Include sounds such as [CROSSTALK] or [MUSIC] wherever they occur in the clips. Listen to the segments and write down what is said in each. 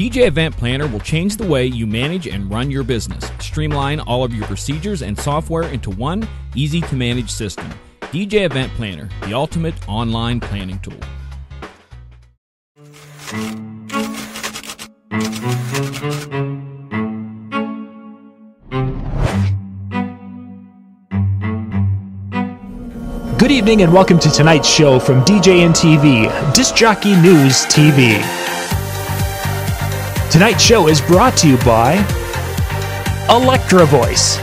DJ Event Planner will change the way you manage and run your business. Streamline all of your procedures and software into one easy to manage system. DJ Event Planner, the ultimate online planning tool. Good evening and welcome to tonight's show from DJN TV, Disc Jockey News TV. Tonight's show is brought to you by Electro-Voice,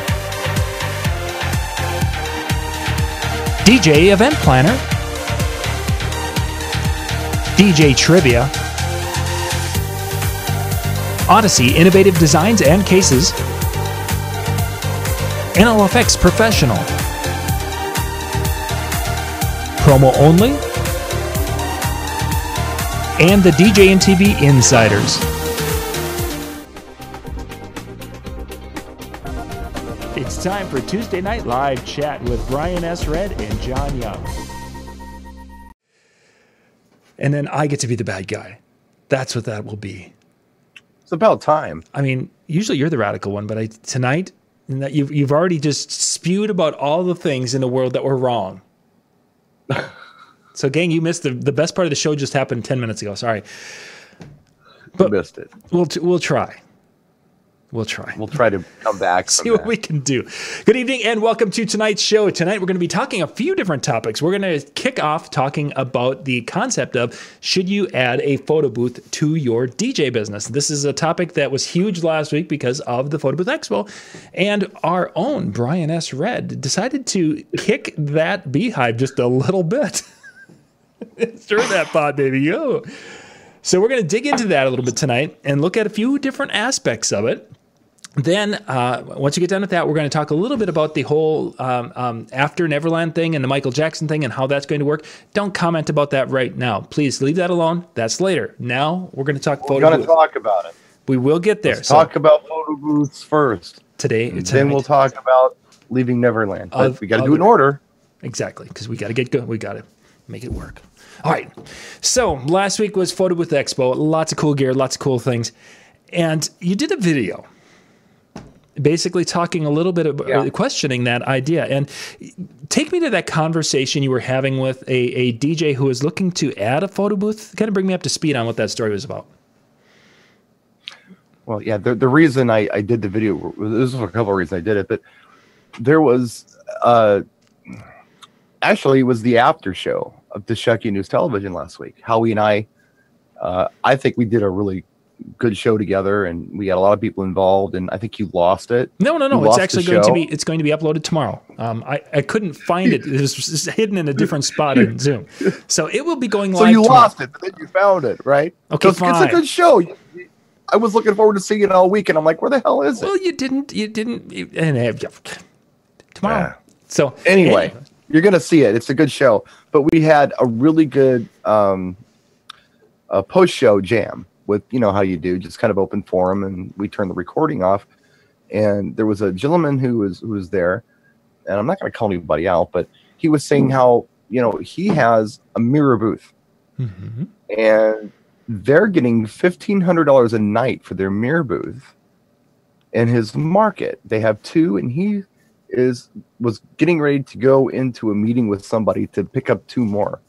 DJ Event Planner, DJ Trivia, Odyssey Innovative Designs and Cases, NLFX Professional, Promo Only, and the DJ and TV Insiders. It's time for Tuesday Night Live chat with Brian S. Red and John Young. And then I get to be the bad guy. That's what that will be. It's about time. I mean, usually you're the radical one, but I, tonight and that you've you've already just spewed about all the things in the world that were wrong. [LAUGHS] so, gang, you missed the the best part of the show. Just happened ten minutes ago. Sorry, but missed it. We'll we'll try. We'll try. We'll try to come back. [LAUGHS] See what that. we can do. Good evening and welcome to tonight's show. Tonight we're going to be talking a few different topics. We're going to kick off talking about the concept of should you add a photo booth to your DJ business. This is a topic that was huge last week because of the Photo Booth Expo, and our own Brian S. Red decided to kick that beehive just a little bit. [LAUGHS] Stir that pot, baby. Yo. So we're going to dig into that a little bit tonight and look at a few different aspects of it then uh, once you get done with that, we're going to talk a little bit about the whole um, um, after Neverland thing and the Michael Jackson thing and how that's going to work. Don't comment about that right now, please. Leave that alone. That's later. Now we're going to talk. We're going to talk about it. We will get there. Let's so, talk about photo booths first. Today, tonight. then we'll talk about leaving Neverland. But we got to do it in order. Exactly, because we got to get good. We got to make it work. All right. So last week was Photo Booth Expo. Lots of cool gear, lots of cool things, and you did a video basically talking a little bit about yeah. questioning that idea. And take me to that conversation you were having with a, a DJ who was looking to add a photo booth. Kind of bring me up to speed on what that story was about. Well, yeah, the, the reason I, I did the video, this was a couple of reasons I did it, but there was, uh, actually, it was the after show of the Shucky News Television last week. Howie and I, uh, I think we did a really good show together and we had a lot of people involved and I think you lost it. No, no, no. You it's actually going to be it's going to be uploaded tomorrow. Um, I, I couldn't find it. It was hidden in a different spot in [LAUGHS] Zoom. So it will be going live. So you tomorrow. lost it, but then you found it, right? Okay, fine. It's a good show. I was looking forward to seeing it all week and I'm like, where the hell is it? Well, you didn't you didn't you, and uh, tomorrow. Yeah. So anyway, anyway, you're gonna see it. It's a good show. But we had a really good um, a post show jam with you know how you do, just kind of open forum, and we turned the recording off. And there was a gentleman who was who was there, and I'm not going to call anybody out, but he was saying how you know he has a mirror booth, mm-hmm. and they're getting fifteen hundred dollars a night for their mirror booth. In his market, they have two, and he is was getting ready to go into a meeting with somebody to pick up two more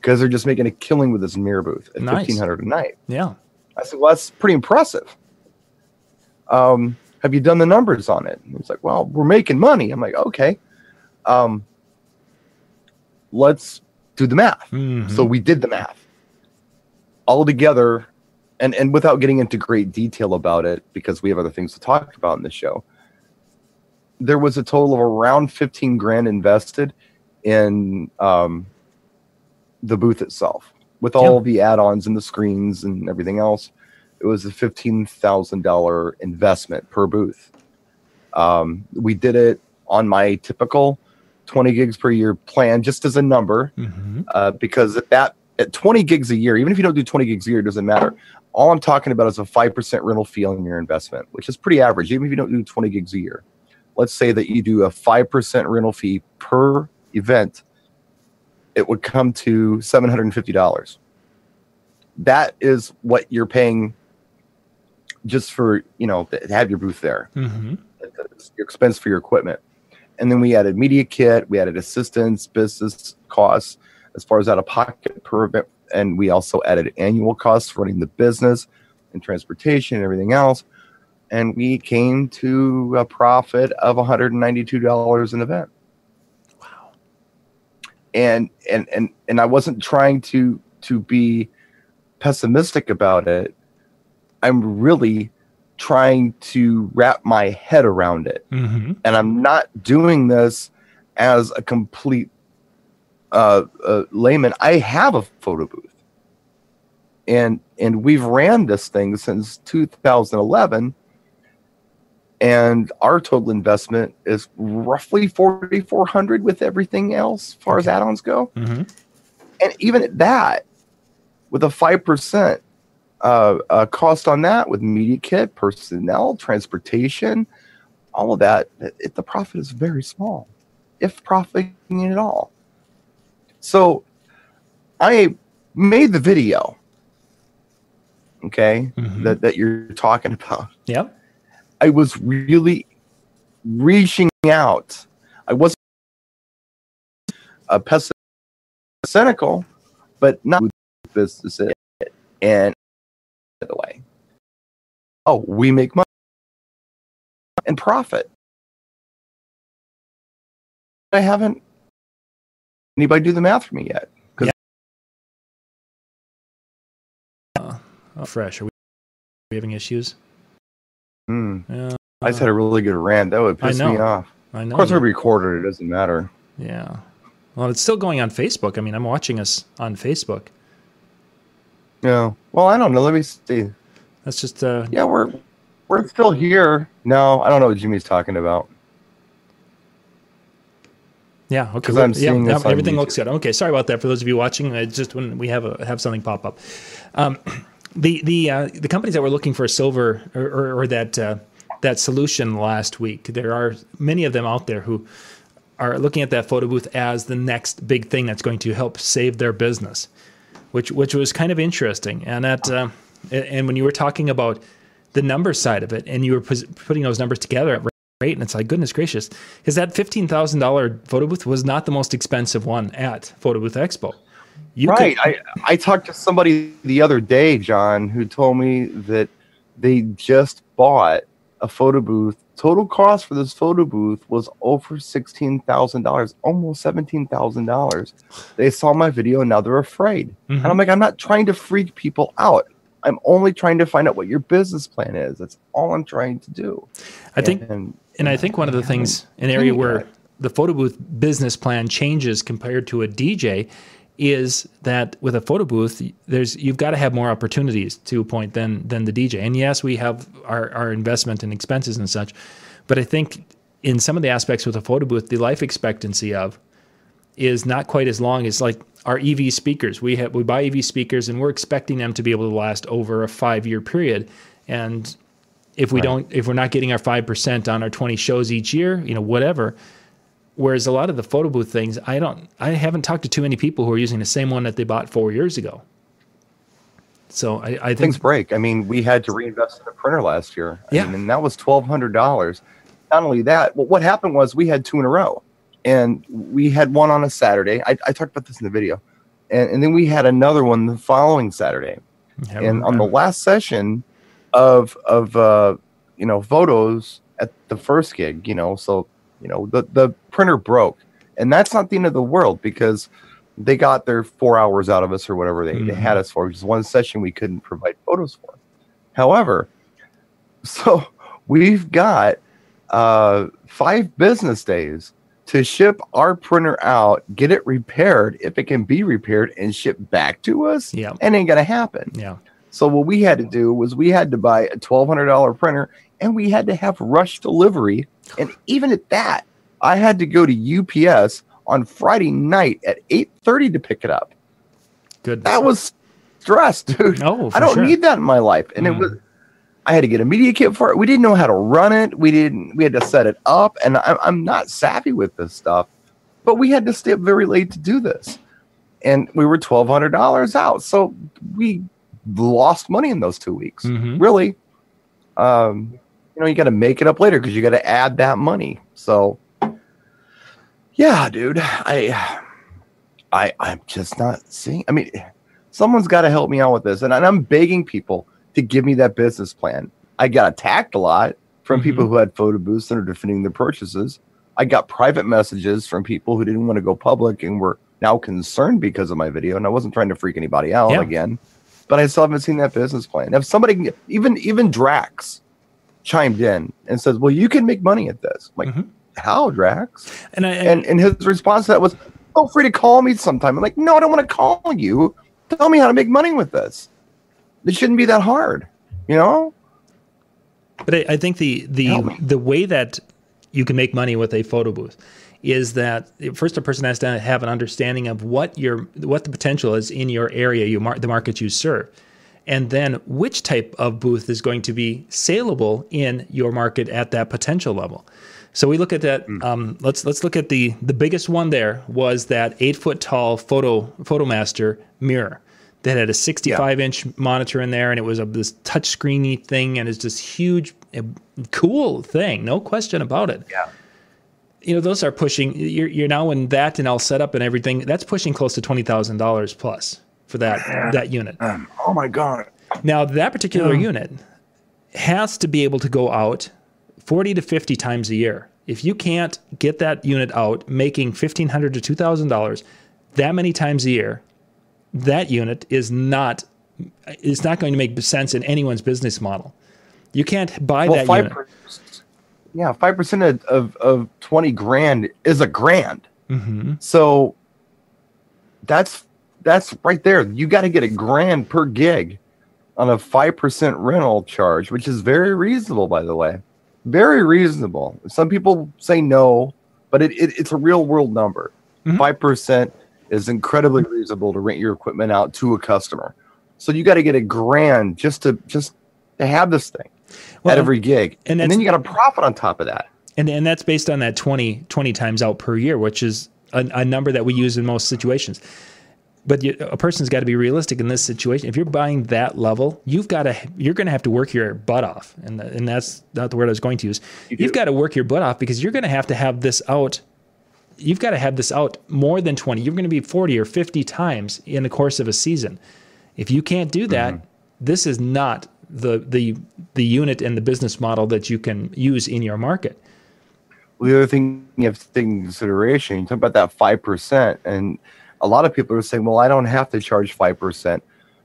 because they're just making a killing with this mirror booth at nice. fifteen hundred a night. Yeah, I said, well, that's pretty impressive. Um, have you done the numbers on it? And he's like, well, we're making money. I'm like, okay. Um, let's do the math. Mm-hmm. So we did the math all together and, and without getting into great detail about it, because we have other things to talk about in the show, there was a total of around 15 grand invested in um, the booth itself with all the add-ons and the screens and everything else. It was a fifteen thousand dollar investment per booth. Um, we did it on my typical twenty gigs per year plan, just as a number, mm-hmm. uh, because at that at twenty gigs a year, even if you don't do twenty gigs a year, it doesn't matter. All I'm talking about is a five percent rental fee on your investment, which is pretty average, even if you don't do twenty gigs a year. Let's say that you do a five percent rental fee per event it would come to $750. That is what you're paying just for you know to have your booth there. Mm-hmm. Your expense for your equipment. And then we added media kit, we added assistance, business costs as far as out of pocket per event, and we also added annual costs for running the business and transportation and everything else. And we came to a profit of $192 an event. And and and and I wasn't trying to to be pessimistic about it. I'm really trying to wrap my head around it. Mm-hmm. And I'm not doing this as a complete uh, uh, layman. I have a photo booth. And and we've ran this thing since 2011 and our total investment is roughly 4400 with everything else as far as add-ons go Mm-hmm. and even at that with a 5% uh, uh, cost on that with media kit personnel transportation all of that it, the profit is very small if profiting at all so i made the video okay Mhm. that, that you're talking about Yep. I was really reaching out. I wasn't uh, a pessimist, cynical, but not this is it. And by the way, oh, we make money and profit. I haven't anybody do the math for me yet. Oh, fresh. Are we, are we having issues? Hmm, Yeah. I just had a really good rant. That would piss me off. I know. Of course, we recorded it. Doesn't matter. Yeah. Well, it's still going on Facebook. I mean, I'm watching us on Facebook. Yeah. Well, I don't know. Let me see. That's just uh Yeah, we're we're still here. No, I don't know what Jimmy's talking about. yeah, okay. I'm yeah, seeing yeah, everything looks good. Okay, sorry about that for those of you watching. It's just when we have a have something pop up. Um, [CLEARS THROAT] the the uh, the companies that were looking for silver or, or, or that uh, that solution last week, there are many of them out there who are looking at that photo booth as the next big thing that's going to help save their business, which which was kind of interesting. And that uh, and when you were talking about the number side of it, and you were putting those numbers together at rate, and it's like goodness gracious, because that fifteen thousand dollar photo booth was not the most expensive one at Photo Booth Expo. You could- right. I I talked to somebody the other day, John, who told me that they just bought a photo booth. Total cost for this photo booth was over sixteen thousand dollars, almost seventeen thousand dollars. They saw my video and now they're afraid. Mhm. And I'm like, I'm not trying to freak people out. I'm only trying to find out what your business plan is. That's all I'm trying to do. I think and, And I think one of the things, an area where the photo booth business plan changes compared to a DJ, is that with a photo booth, there's you've got to have more opportunities to a point than than the DJ. And yes, we have our our investment and expenses and such, but I think in some of the aspects with a photo booth, the life expectancy of is not quite as long as like our EV speakers. We have we buy EV speakers and we're expecting them to be able to last over a five year period. And if we don't if we're not getting our five percent on our 20 shows each year, you know, whatever. Whereas a lot of the photo booth things, I don't I haven't talked to too many people who are using the same one that they bought four years ago. So I, I think things break. I mean, we had to reinvest in a printer last year. I Yeah. mean, and that was twelve hundred dollars. Not only that, well, what happened was we had two in a row, and we had one on a Saturday. I, I talked about this in the video, and, and then we had another one the following Saturday. Yeah, and on the last session of of uh, you know photos at the first gig, you know, so you know the the printer broke, and that's not the end of the world because they got their four hours out of us or whatever they, they Mhm. had us for, which is one session we couldn't provide photos for. However, [LAUGHS] so we've got uh, five business days to ship our printer out, get it repaired if it can be repaired, and ship back to us. Yeah. and ain't gonna happen. yeah. So what we had to do was we had to buy a twelve hundred dollar printer, and we had to have rush delivery. And even at that, I had to go to UPS on Friday night at eight thirty to pick it up. Good. That was stress, dude. [LAUGHS] Oh, I don't sure. need that in my life. And Mm. it was I had to get a media kit for it. We didn't know how to run it. We didn't we had to set it up. And I, I'm not savvy with this stuff, but we had to stay up very late to do this. And we were twelve hundred dollars out. So we lost money in those two weeks. Mhm. Really. um, you know, you got to make it up later because you got to add that money. So, yeah, dude, I, I, I'm just not seeing. I mean, someone's got to help me out with this, and, and I'm begging people to give me that business plan. I got attacked a lot from Mm-hmm. people who had photo booths and are defending their purchases. I got private messages from people who didn't want to go public and were now concerned because of my video. And I wasn't trying to freak anybody out Yeah. again, but I still haven't seen that business plan. If somebody, can- even even Drax, chimed in and says, "Well, you can make money at this." I'm like, Mhm. how, Drax? And I And and his response to that was, "Feel free to call me sometime." I'm like, "No, I don't want to call you. Tell me how to make money with this. It shouldn't be that hard, you know." But I, I think the the the way that you can make money with a photo booth is that first a person has to have an understanding of what your what the potential is in your area, you mar- the market you serve, and then which type of booth is going to be saleable in your market at that potential level. So we look at that. Um, let's let's look at the the biggest one. There was that eight foot tall photo PhotoMaster mirror that had a 65 inch monitor in there, and it was a this touch screeny thing, and it's this huge, uh, cool thing, no question about it. Yeah. You know, those are pushing. You're you're now in that and all set up and everything. That's pushing close to twenty thousand dollars plus for that that unit. Oh my god. Now, that particular unit has to be able to go out 40 to 50 times a year. If you can't get that unit out making 1,500 to $2,000 that many times a year, that unit is not it's not going to make sense in anyone's business model. You can't buy Well, that five. unit. Yeah, five percent of, of of twenty grand is a grand. hmm So that's that's right there. You got to get a grand per gig on a five percent rental charge, which is very reasonable, by the way. Very reasonable. Some people say no, but it, it it's a real world number. Mhm. 5 percent is incredibly reasonable to rent your equipment out to a customer. So you got to get a grand just to just to have this thing Well, at every gig, and and, then you got a profit on top of that. And, and that's based on that 20, 20 times out per year, which is a, a number that we use in most situations. But you, a person's got to be realistic in this situation. If you're buying that level, you've got to you're going to have to work your butt off, and th- and that's not the word I was going to use. You You've got to work your butt off because you're going to have to have this out. You've got to have this out more than twenty. You're going to be forty or fifty times in the course of a season. If you can't do that, Mm-hmm. this is not the the the unit and the business model that you can use in your market. Well, the other thing you have to take into consideration, you talk about that five percent, and a lot of people are saying, "Well, I don't have to charge five percent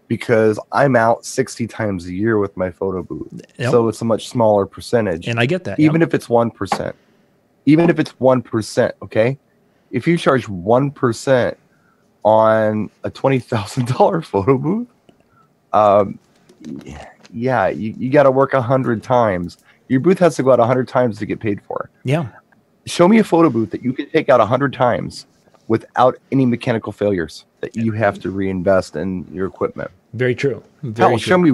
because I'm out sixty times a year with my photo booth, Yep. so it's a much smaller percentage." And I get that. even yep. if it's one percent, even if it's one percent, okay, if you charge one percent on a twenty thousand dollar [LAUGHS] photo booth, um, yeah, you, you got to work a hundred times. Your booth has to go out a hundred times to get paid for yeah, show me a photo booth that you can take out a hundred times without any mechanical failures that you have to reinvest in your equipment. very true. Very Hell, true. show me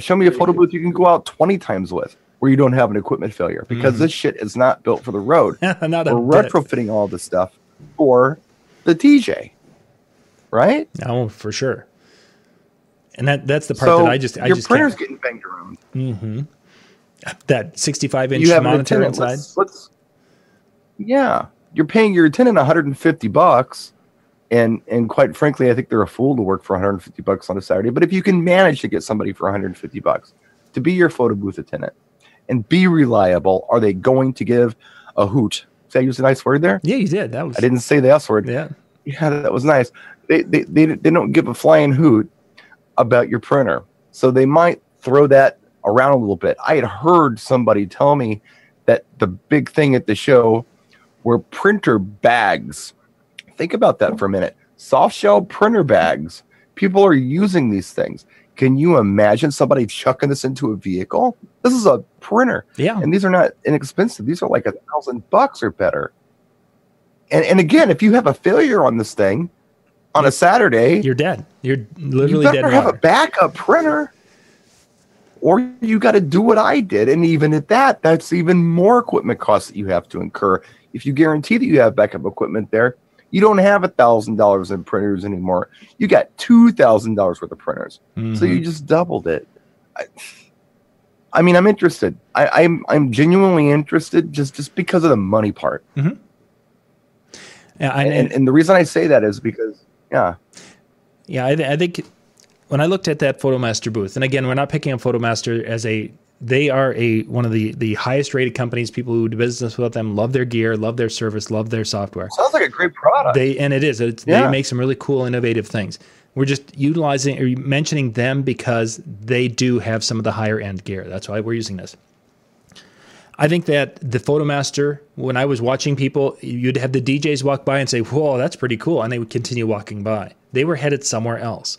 show me a photo booth you can go out twenty times with where you don't have an equipment failure because Mm-hmm. this shit is not built for the road. [LAUGHS] not We're bit. retrofitting all this stuff for the DJ, right? No, for sure. And that that's the part so that I just I your just printer's can't. getting banged around. hmm That 65 inch you have an monitor inside. Let's, let's yeah, you're paying your attendant 150 bucks, and and quite frankly, I think they're a fool to work for 150 bucks on a Saturday. But if you can manage to get somebody for 150 bucks to be your photo booth attendant and be reliable, are they going to give a hoot? Did I use a nice word there? Yeah, you did. That was I didn't say the S word. Yeah. Yeah, that was nice. They, they, they, they don't give a flying hoot about your printer. So they might throw that around a little bit. I had heard somebody tell me that the big thing at the show were printer bags. Think about that for a minute. Soft shell printer bags. People are using these things. Can you imagine somebody chucking this into a vehicle? This is a printer Yeah. and these are not inexpensive. These are like a thousand bucks or better. And and again, if you have a failure on this thing on a Saturday, You're dead. You're literally dead. better in have a backup printer, or you got to do what I did. And even at that, that's even more equipment costs that you have to incur. If you guarantee that you have backup equipment there, you don't have a thousand dollars in printers anymore. You got two thousand dollars worth of printers. So Mhm. you just doubled it. I, I mean, I'm interested. I, I'm I'm genuinely interested just just because of the money part. Yeah, and, And, and the reason I say that is because yeah, Yeah, I, I think when I looked at that PhotoMaster booth, and again, we're not picking up PhotoMaster as a they are a one of the the highest rated companies. People who do business with them love their gear, love their service, love their software. sounds like a great product. They and it is. It's, They make some really cool, innovative things. We're just utilizing or mentioning them because they do have some of the higher end gear. That's why we're using this. I think that the PhotoMaster, when I was watching people, you'd have the DJs walk by and say, Whoa, that's pretty cool. And they would continue walking by. They were headed somewhere else.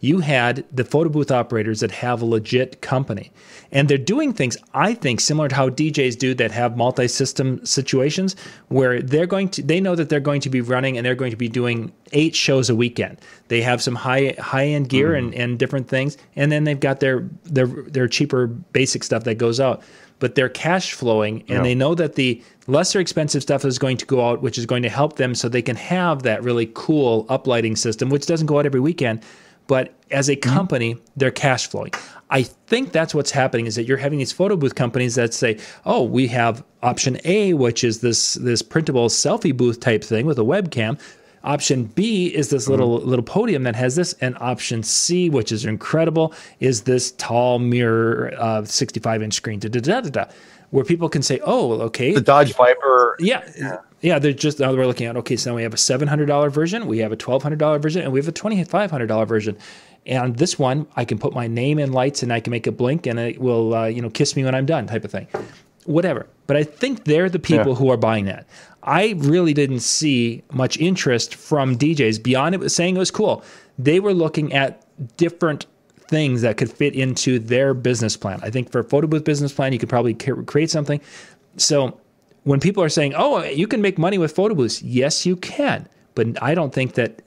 You had the photo booth operators that have a legit company. And they're doing things, I think, similar to how DJs do that have multi system situations where they're going to, they know that they're going to be running and they're going to be doing eight shows a weekend. They have some high high end gear mm-hmm. and, and different things. And then they've got their, their, their cheaper basic stuff that goes out but they're cash flowing and they know that the lesser expensive stuff is going to go out, which is going to help them so they can have that really cool uplighting system, which doesn't go out every weekend. But as a company, they're cash flowing. I think that's what's happening is that you're having these photo booth companies that say, "Oh, we have option A, which is this this printable selfie booth type thing with a webcam. Option B is this little little podium that has this, and option C, which is incredible, is this tall mirror, uh, 65 inch screen. Da, da, da, da, da, where people can say, "Oh, okay, the Dodge Viper. yeah, yeah." They're just now we're looking at okay, so now we have a seven hundred dollar version, we have a twelve hundred dollar version, and we have a twenty five hundred dollar version. And this one, I can put my name in lights, and I can make it blink, and it will, uh, you know, kiss me when I'm done, type of thing. Whatever. But I think they're the people Yeah. who are buying that. I really didn't see much interest from DJs beyond it was saying it was cool. They were looking at different things that could fit into their business plan. I think for a photo booth business plan, you could probably create something. So when people are saying, "Oh, you can make money with photo booths," yes, you can. But I don't think that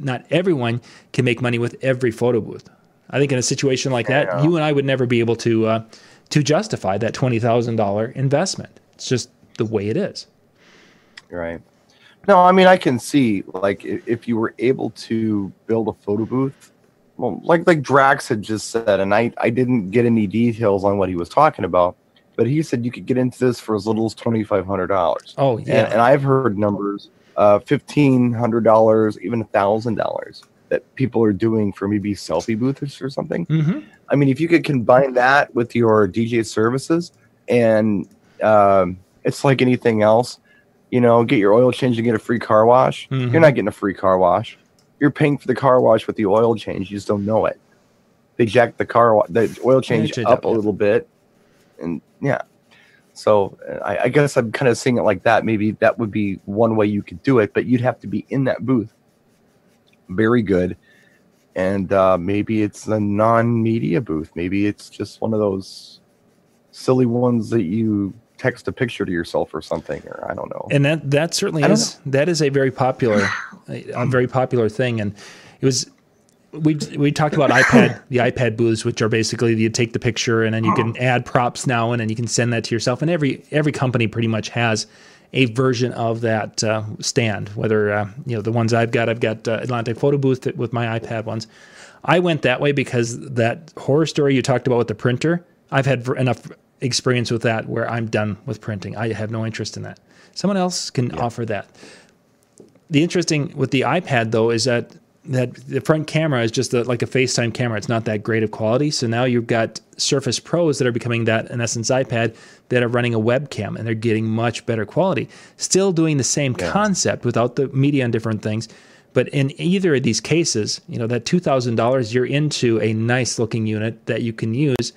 not everyone can make money with every photo booth. I think in a situation like that, Yeah. you and I would never be able to uh, to justify that twenty thousand dollar investment. It's just the way it is. Right. No, I mean I can see like if you were able to build a photo booth, well, like like Drax had just said, and I I didn't get any details on what he was talking about, but he said you could get into this for as little as twenty five hundred dollars. Oh yeah, And, and I've heard numbers, uh, fifteen hundred dollars, even a thousand dollars that people are doing for maybe selfie booths or something. hmm I mean, if you could combine that with your DJ services, and um, it's like anything else, you know, get your oil change and get a free car wash. Mhm. You're not getting a free car wash. You're paying for the car wash with the oil change. You just don't know it. They jack the car, wa- the oil change up up, a little bit, and yeah. So I, I guess I'm kind of seeing it like that. Maybe that would be one way you could do it, but you'd have to be in that booth. Very good and uh, maybe it's a non-media booth. Maybe it's just one of those silly ones that you text a picture to yourself or something, or I don't know. and that that certainly I don't is that is a very popular [SIGHS] a, a very popular thing. And it was we we talked about iPad [COUGHS] the iPad booths which are basically you take the picture and then you can add props now and then you can send that to yourself. And every every company pretty much has a version of that uh, stand whether uh, you know the ones I've got I've got uh, Atlantic photo booth that- with my iPad ones. I went that way because that horror story you talked about with the printer I've had enough experience with that where I'm done with printing I have no interest in that someone else can offer that the interesting with the iPad though is that that the front camera is just a, like a FaceTime camera. It's not that great of quality. So now you've got Surface Pros that are becoming that in essence iPad that are running a webcam and they're getting much better quality. Still doing the same concept without the media and different things. But in either of these cases, you know, that two thousand dollars, you're into a nice looking unit that you can use.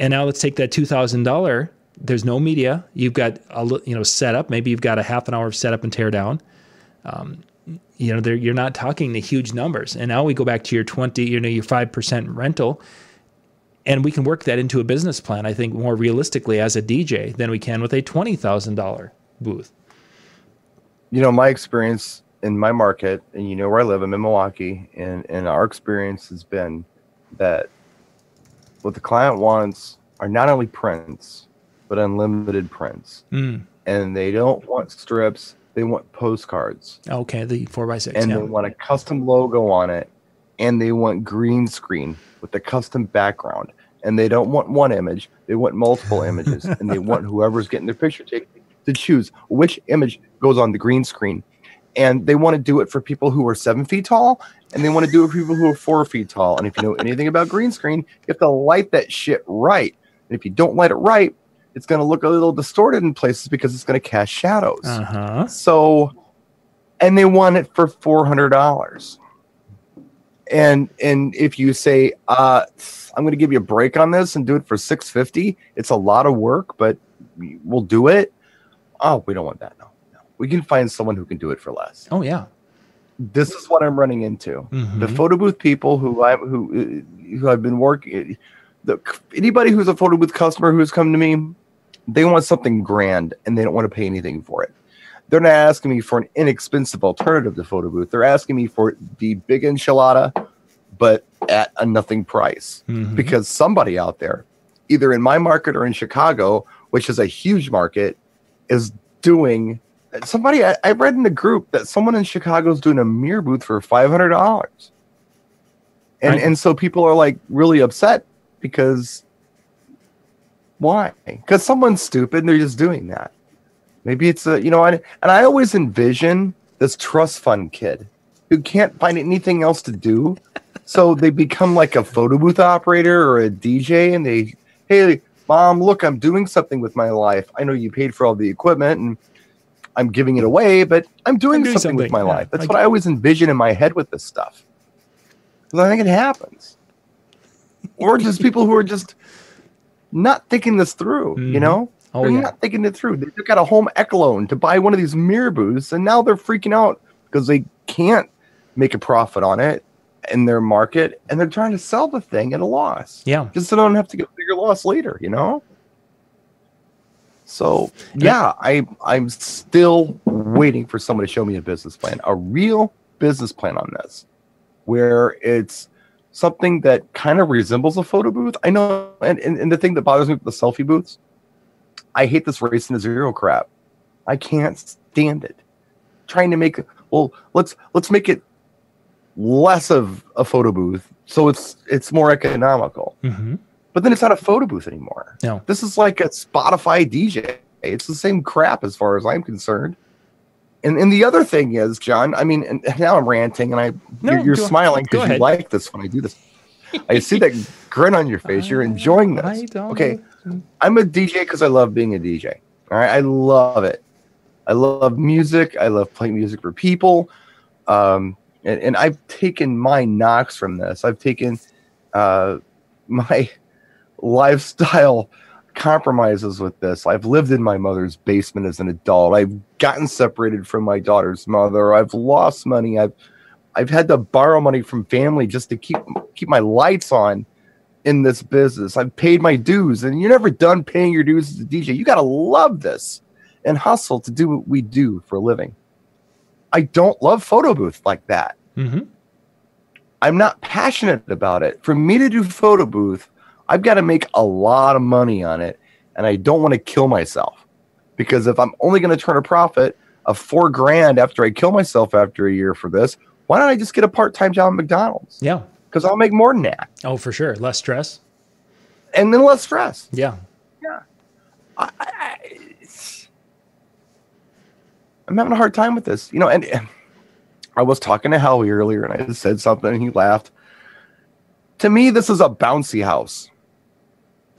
And now let's take that two thousand dollar. There's no media. You've got a you know setup. Maybe you've got a half an hour of setup and tear down um, you know, you're not talking the huge numbers. And now we go back to your 20, you know, your 5% rental. And we can work that into a business plan, I think, more realistically as a DJ than we can with a $20,000 booth. you know, my experience in my market, and you know where I live, I'm in Milwaukee, and and our experience has been that what the client wants are not only prints, but unlimited prints, Mm. and they don't want strips; they want postcards. Okay, the 4x6. and yeah. they want a custom logo on it and they want green screen with a custom background and they don't want one image, they want multiple images, and they [LAUGHS] want whoever's getting their picture taken to choose which image goes on the green screen. And they want to do it for people who are seven feet tall, and they want to do it for people who are four feet tall. And if you know anything about green screen, you have to light that shit right. And if you don't light it right, it's going to look a little distorted in places because it's going to cast shadows. Uh huh. So, and they want it for four hundred dollars. And and if you say, uh, I'm going to give you a break on this and do it for six fifty, it's a lot of work, but we'll do it. Oh, we don't want that. No. We can find someone who can do it for less. Oh yeah. This is what I'm running into. The Mhm. photo booth people who I who who I've been working. The anybody who's a photo booth customer who's come to me, they want something grand and they don't want to pay anything for it. They're not asking me for an inexpensive alternative to photo booth. They're asking me for the big enchilada, but at a nothing price. Mhm. Because somebody out there, either in my market or in Chicago, which is a huge market, is doing somebody I, I read in the group that someone in Chicago is doing a mirror booth for five hundred dollars. And Right. and so people are like really upset because why? Because someone's stupid and they're just doing that. Maybe it's a you know, and, and I always envision this trust fund kid who can't find anything else to do. So they become like a photo booth operator or a DJ and they, hey, mom, look, I'm doing something with my life. I know you paid for all the equipment and I'm giving it away, but I'm doing, doing something, with my yeah, life. That's I what I always envision in my head with this stuff. 'Cause I think it happens. [LAUGHS] or just people who are just not thinking this through, you Mhm. know? Oh they're yeah. not thinking it through. They took out a home ec loan to buy one of these mirror booths, and now they're freaking out because they can't make a profit on it in their market, and they're trying to sell the thing at a loss. Yeah. Just so they don't have to get a bigger loss later, you know? So yeah, I I'm still waiting for someone to show me a business plan, a real business plan on this, where it's something that kind of resembles a photo booth. I know, and, and, and the thing that bothers me with the selfie booths, I hate this race to zero crap. I can't stand it. Trying to make well, let's let's make it less of a photo booth so it's it's more economical. hmm But then it's not a photo booth anymore. No. This is like a Spotify DJ. It's the same crap as far as I'm concerned. And and the other thing is, John, I mean, and now I'm ranting and I No, you're, you're smiling because you like this when I do this. I see that [LAUGHS] grin on your face. You're enjoying this. I don't Okay. I'm a DJ because I love being a DJ. All right. I love it. I love music. I love playing music for people. Um, and, and I've taken my knocks from this. I've taken uh, [LAUGHS] my lifestyle [LAUGHS] compromises with this. I've lived in my mother's basement as an adult. I've gotten separated from my daughter's mother. I've lost money. I've I've had to borrow money from family just to keep keep my lights on in this business. I've paid my dues, and you're never done paying your dues as a DJ. You got to love this and hustle to do what we do for a living. I don't love photo booth like that. hmm I'm not passionate about it. For me to do photo booth, I've got to make a lot of money on it, and I don't want to kill myself because if I'm only going to turn a profit of four grand after I kill myself after a year for this, why don't I just get a part time job at McDonald's? Yeah. Because I'll make more than that, Oh, for sure. Less stress. and then less stress. Yeah. I, I, I'm having a hard time with this, you know. And, and I was talking to Howie earlier, and I said something, and he laughed. To me, this is a bouncy house.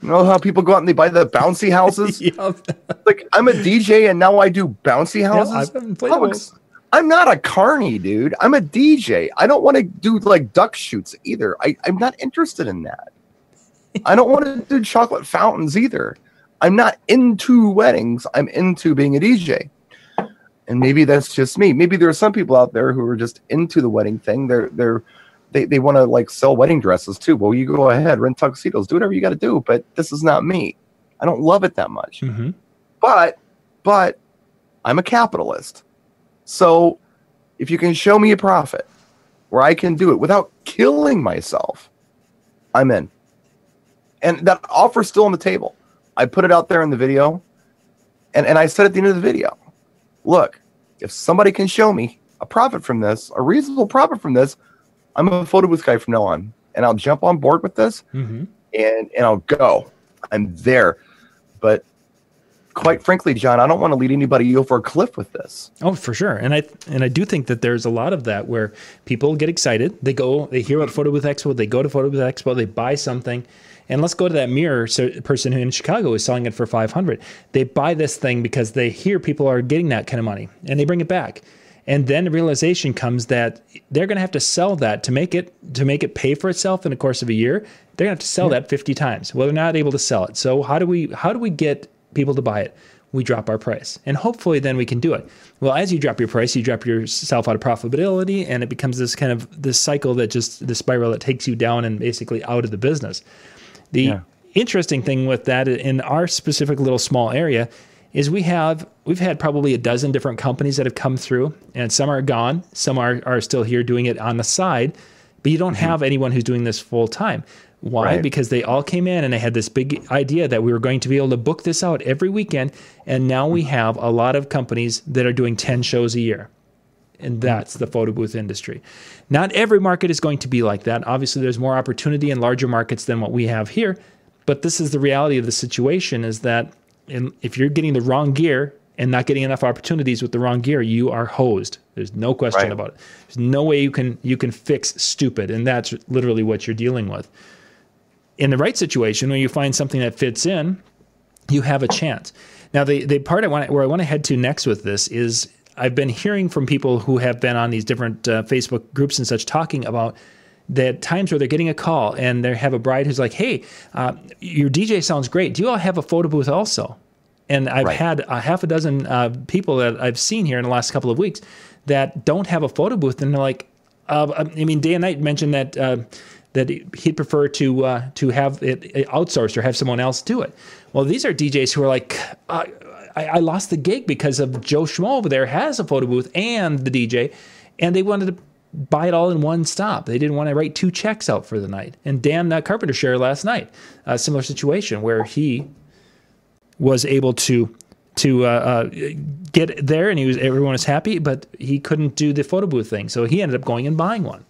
You know how people go out and they buy the bouncy [LAUGHS] houses? yeah. like I'm a DJ, and now I do bouncy houses. Played I'm, I'm not a carny, dude. I'm a DJ. I don't want to do like duck shoots either. I, I'm not interested in that. [LAUGHS] I don't want to do chocolate fountains either. I'm not into weddings. I'm into being a DJ. And maybe that's just me. Maybe there are some people out there who are just into the wedding thing. They're they're they, they want to like sell wedding dresses too. Well, you go ahead, rent tuxedos, do whatever you got to do. But this is not me. I don't love it that much hmm but but I'm a capitalist. So if you can show me a profit where I can do it without killing myself, I'm in. And that offer's still on the table. I put it out there in the video. And, and I said at the end of the video, look, if somebody can show me a profit from this, a reasonable profit from this, I'm a photo booth guy from now on. And I'll jump on board with this hmm and and I'll go. I'm there, but quite frankly, John, I don't want to lead anybody over a cliff with this. Oh, for sure. And I and I do think that there's a lot of that where people get excited. They go, they hear about Photo Booth Expo, they go to Photo Booth Expo, they buy something. And let's go to that mirror so, person who in Chicago is selling it for 500. They buy this thing because they hear people are getting that kind of money and they bring it back. And then the realization comes that they're going to have to sell that to make it to make it pay for itself in the course of a year. They're going to have to sell yeah. that 50 times. Well, they're not able to sell it. So how do we how do we get people to buy it, we drop our price. And hopefully then we can do it. Well, as you drop your price, you drop yourself out of profitability and it becomes this kind of this cycle that just the spiral that takes you down and basically out of the business. The yeah. interesting thing with that in our specific little small area is we have we've had probably a dozen different companies that have come through and some are gone, some are are still here doing it on the side, but you don't mm-hmm. have anyone who's doing this full time. Why? Right. Because they all came in and they had this big idea that we were going to be able to book this out every weekend. And now we have a lot of companies that are doing 10 shows a year. And that's the photo booth industry. Not every market is going to be like that. Obviously, there's more opportunity in larger markets than what we have here. But this is the reality of the situation is that in, if you're getting the wrong gear and not getting enough opportunities with the wrong gear, you are hosed. There's no question right. about it. There's no way you can you can fix stupid, and that's literally what you're dealing with in the right situation, when you find something that fits in, you have a chance. Now, the, the part I want where I want to head to next with this is I've been hearing from people who have been on these different uh, Facebook groups and such talking about that times where they're getting a call and they have a bride who's like, "Hey, uh, your DJ sounds great. Do you all have a photo booth also?" And I've right. had a half a dozen uh, people that I've seen here in the last couple of weeks that don't have a photo booth, and they're like, uh, I mean, day and night mentioned that uh, that he'd prefer to uh, to have it outsourced or have someone else do it. Well, these are DJs who are like, uh, I, I, lost the gig because of Joe Schmo over there has a photo booth and the DJ, and they wanted to buy it all in one stop. They didn't want to write two checks out for the night. And damn that Carpenter share last night, a similar situation where he was able to to uh, uh, get there and he was everyone was happy, but he couldn't do the photo booth thing, so he ended up going and buying one.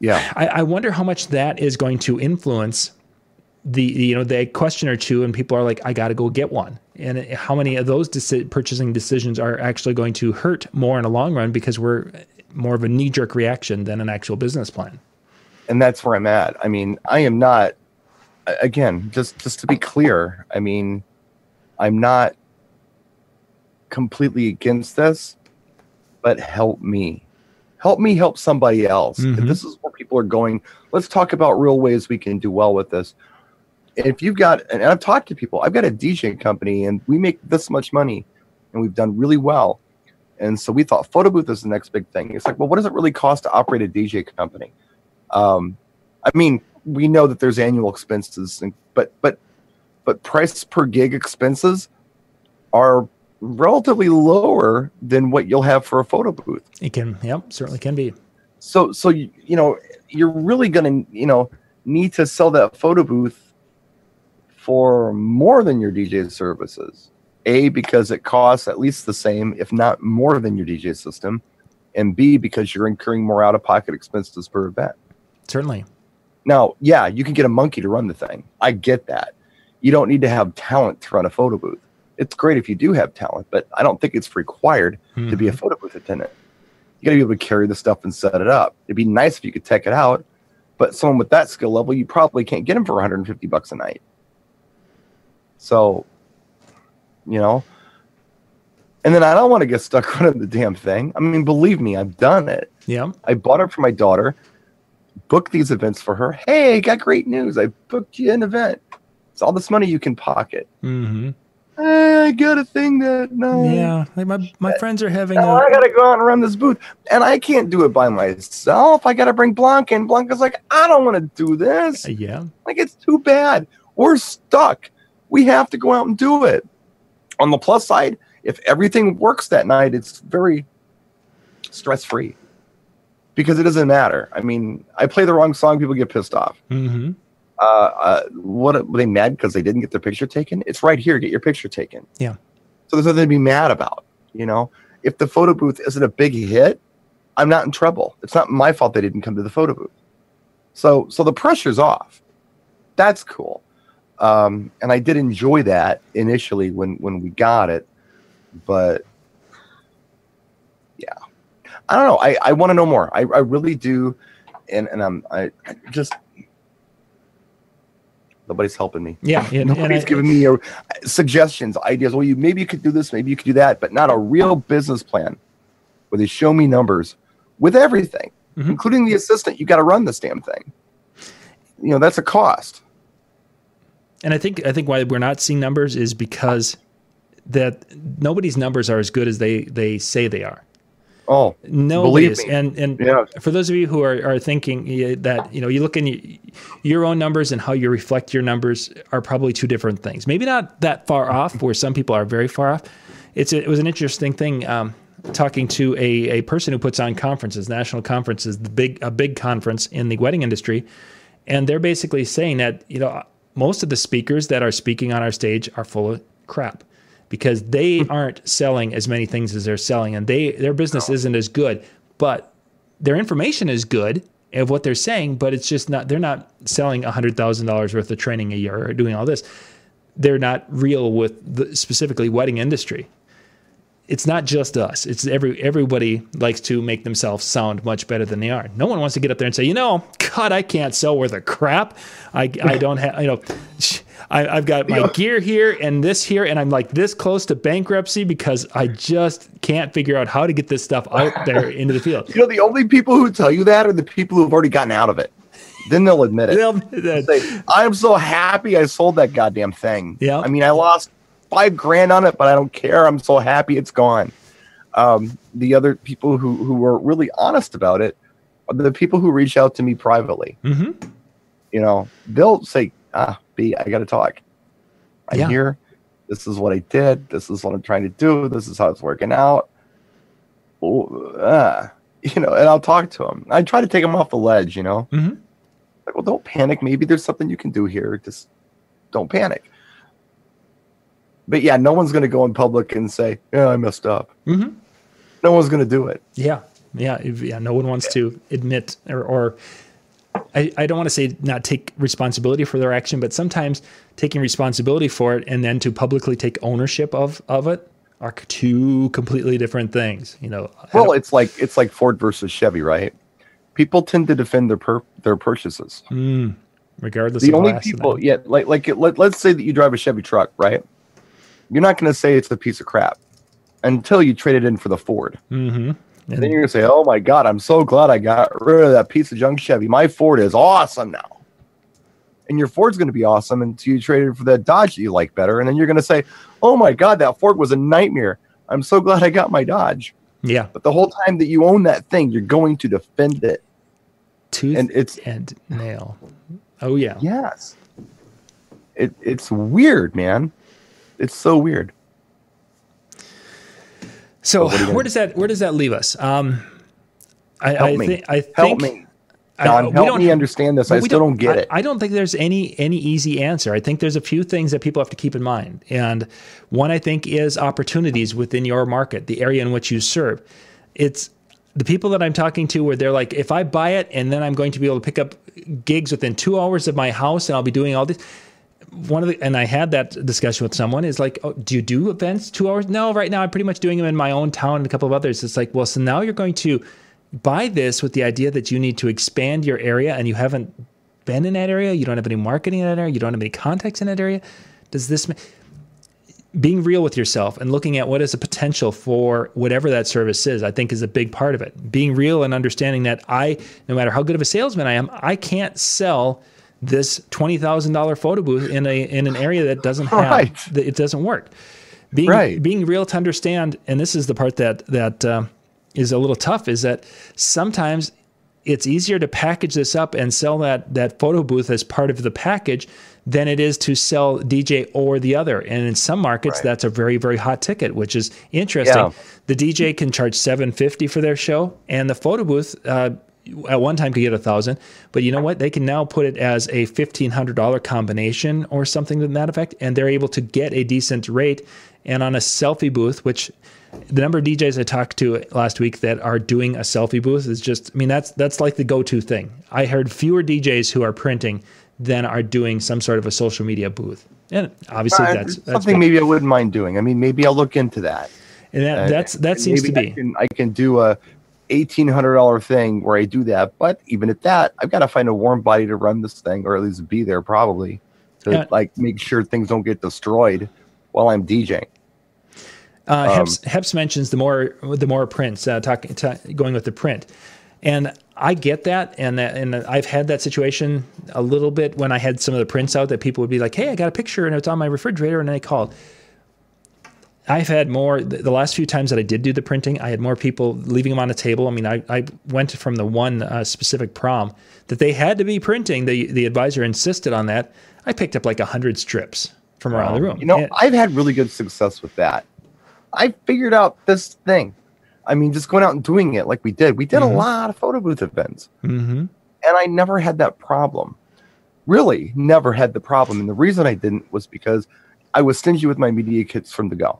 Yeah. I, I wonder how much that is going to influence the you know the question or two and people are like i got to go get one and how many of those deci- purchasing decisions are actually going to hurt more in the long run because we're more of a knee jerk reaction than an actual business plan and that's where i'm at i mean i am not again just just to be clear i mean i'm not completely against this but help me help me help somebody else. Mm-hmm. If this is where people are going, let's talk about real ways we can do well with this. if you've got, and I've talked to people, I've got a DJ company and we make this much money and we've done really well. And so we thought photo booth is the next big thing. It's like, well, what does it really cost to operate a DJ company? Um, I mean, we know that there's annual expenses, but but but price per gig expenses are relatively lower than what you'll have for a photo booth. It can, yep, certainly can be. So, so you, you know, you're really going to, you know, need to sell that photo booth for more than your DJ services. A, because it costs at least the same, if not more than your DJ system. And B, because you're incurring more out of pocket expenses per event. Certainly. Now, yeah, you can get a monkey to run the thing. I get that. You don't need to have talent to run a photo booth it's great if you do have talent, but I don't think it's required mm-hmm. to be a mm-hmm. photo booth attendant. You got to be able to carry the stuff and set it up. It'd be nice if you could tech it out, but someone with that skill level, you probably can't get them for 150 bucks a night. So, you know, and then I don't want to get stuck [LAUGHS] running the damn thing. I mean, believe me, I've done it. Yeah. I bought it for my daughter, booked these events for her. Hey, I got great news. I booked you an event. It's all this money you can pocket. Mm-hmm eh, I got a thing that no. Yeah, like my my friends are having. Oh, a, I gotta go out and run this booth, and I can't do it by myself. I gotta bring Blanca, and Blanca's like, I don't want to do this. Uh, yeah, like it's too bad. We're stuck. We have to go out and do it. On the plus side, if everything works that night, it's very stress free because it doesn't matter. I mean, I play the wrong song, people get pissed off. Mm-hmm uh, uh, what were they mad because they didn't get their picture taken? It's right here. Get your picture taken. Yeah. So there's nothing to be mad about. You know, if the photo booth isn't a big hit, I'm not in trouble. It's not my fault they didn't come to the photo booth. So so the pressure's off. that's cool. Um, and I did enjoy that initially when when we got it, but yeah, I don't know. I I want to know more. I I really do, and and I'm I, I just nobody's helping me. Yeah, [LAUGHS] and, nobody's I, giving me uh, suggestions, ideas. Well, you maybe you could do this, maybe you could do that, but not a real business plan where they show me numbers with everything, Mhm. including the assistant. You got to run this damn thing. You know that's a cost. And I think I think why we're not seeing numbers is because that nobody's numbers are as good as they they say they are. Oh, Believe me. And and Yeah. for those of you who are, are thinking that you know you look in your own numbers and how you reflect your numbers are probably two different things. Maybe not that far off, where some people are very far off. It's a, it was an interesting thing um, talking to a, a person who puts on conferences, national conferences, the big a big conference in the wedding industry, and they're basically saying that you know most of the speakers that are speaking on our stage are full of crap because they hmm. aren't selling as many things as they're selling and they their business isn't as good but their information is good of what they're saying but it's just not they're not selling $100000 worth of training a year or doing all this. They're not real with the specifically wedding industry it's not just us. It's every everybody likes to make themselves sound much better than they are. No one wants to get up there and say, you know, God, I can't sell worth a crap. I, I [LAUGHS] don't have, you know, I, I've got my gear here and this here, and I'm like this close to bankruptcy because I just can't figure out how to get this stuff out there [LAUGHS] into the field. you know the only people who tell you that are the people who've already gotten out of it. Then they'll admit it. [LAUGHS] They'll- say, I'm so happy I sold that goddamn thing. Yeah. I mean, I lost five grand on it, but I don't care. I'm so happy it's gone. Um, the other people who, who were really honest about it are the people who reach out to me privately. Mhm. You know, they'll say, ah, B, I got to talk. I'm Yeah. here. This is what I did. This is what I'm trying to do. This is how it's working out. Oh, ah. [LAUGHS] You know, and I'll talk to them. I try to take them off the ledge, you know? Mhm. Like, well, don't panic. Maybe there's something you can do here. Just don't panic. But yeah, no one's going to go in public and say, yeah, I messed up. Mhm. No one's going to do it. Yeah, yeah, yeah. No one wants to admit or, or I, I don't want to say not take responsibility for their action, but sometimes taking responsibility for it and then to publicly take ownership of of it are two completely different things. You know, Well, it's like it's like Ford versus Chevy, right? People tend to defend their per- their purchases. regardless the of only people, yeah, like like it, let, let's say that you drive a Chevy truck, right? You're not going to say it's a piece of crap until you trade it in for the Ford. Mhm. And then you're gonna say, "Oh my God, I'm so glad I got rid of that piece of junk Chevy. My Ford is awesome now." And your Ford's gonna be awesome until you trade it for that Dodge that you like better, and then you're gonna say, "Oh my God, that Ford was a nightmare. I'm so glad I got my Dodge." yeah, But the whole time that you own that thing, you're going to defend it. tooth And it's and nail. Oh yeah. yes, it it's weird, man. It's so weird. So what are you gonna where does that where does that leave us? Um, I, Help I me. think I Help think me, I- John. we help don't- me understand this. I still don't, get I, it. I don't think there's any any easy answer. I think there's a few things that people have to keep in mind, and one I think is opportunities within your market, the area in which you serve. It's the people that I'm talking to where they're like, if I buy it and then I'm going to be able to pick up gigs within two hours of my house and I'll be doing all this. One of the and I had that discussion with someone is like, oh, do you do events two hours? No, right now I'm pretty much doing them in my own town and a couple of others. It's like, well, so now you're going to buy this with the idea that you need to expand your area and you haven't been in that area, you don't have any marketing in that area, you don't have any contacts in that area. Does this being real with yourself and looking at what is the potential for whatever that service is, I think is a big part of it. Being real and understanding that I, no matter how good of a salesman I am, I can't sell this twenty thousand dollar photo booth in a in an area that doesn't have Right. that it doesn't work. Being Right. being real to understand, and this is the part that that uh, is a little tough, is that sometimes it's easier to package this up and sell that that photo booth as part of the package than it is to sell DJ or the other. And in some markets, Right. that's a very very hot ticket, which is interesting. Yeah. The DJ can charge seven fifty for their show, and the photo booth. Uh, at one time could get a thousand, but you know what? They can now put it as a fifteen hundred dollar combination or something to that effect, and they're able to get a decent rate. And on a selfie booth, which the number of DJs I talked to last week that are doing a selfie booth is just, I mean, that's that's like the go-to thing. I heard fewer DJs who are printing than are doing some sort of a social media booth. And obviously, Uh, that's, that's something maybe I wouldn't mind doing. I mean, maybe I'll look into that. and that, Uh, that's that seems to be I can, I can do a eighteen hundred dollar thing where I do that. But even at that, I've got to find a warm body to run this thing, or at least be there probably to Yeah. like make sure things don't get destroyed while I'm DJing. Uh, Um, Heps, Heps mentions the more the more prints, uh, talking ta going with the print, and I get that, and that, and I've had that situation a little bit when I had some of the prints out that people would be like, "Hey, I got a picture and it's on my refrigerator," and I called. I've had more the the last few times that I did do the printing. I had more people leaving them on a table. I mean, I, I went from the one uh, specific prom that they had to be printing. The the advisor insisted on that. I picked up like a hundred strips from around the room. You know, And- I've had really good success with that. I figured out this thing. I mean, just going out and doing it like we did. We did Mhm. a lot of photo booth events, Mhm. and I never had that problem. Really, never had the problem. And the reason I didn't was because I was stingy with my media kits from the go.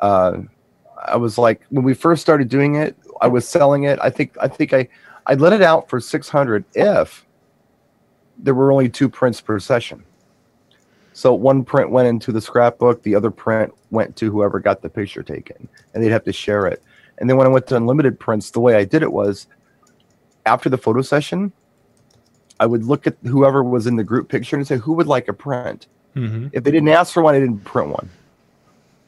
Uh, I was like, when we first started doing it, I was selling it. I think, I think I, I let it out for six hundred if there were only two prints per session. So one print went into the scrapbook, the other print went to whoever got the picture taken, and they'd have to share it. And then when I went to unlimited prints, the way I did it was after the photo session, I would look at whoever was in the group picture and say, who would like a print? Mhm. If they didn't ask for one, I didn't print one.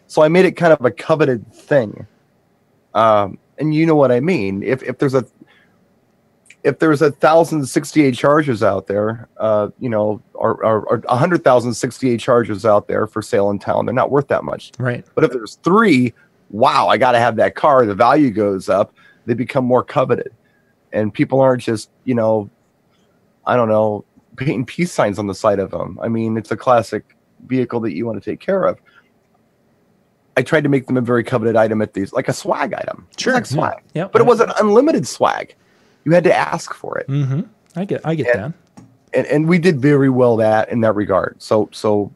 So I made it kind of a coveted thing. Um, and you know what I mean. If if there's a if there's a thousand sixty eight chargers out there, uh, you know, or, or, or a hundred thousand sixty eight chargers out there for sale in town, they're not worth that much. Right. But if there's three, wow, I got to have that car. The value goes up. They become more coveted, and people aren't just you know, I don't know, painting peace signs on the side of them. I mean, it's a classic vehicle that you want to take care of. I tried to make them a very coveted item at these, like a swag item. Sure. like swag, Yeah. but it wasn't unlimited swag. You had to ask for it Mm-hmm. I get. I get And- and and we did very well that in that regard. So so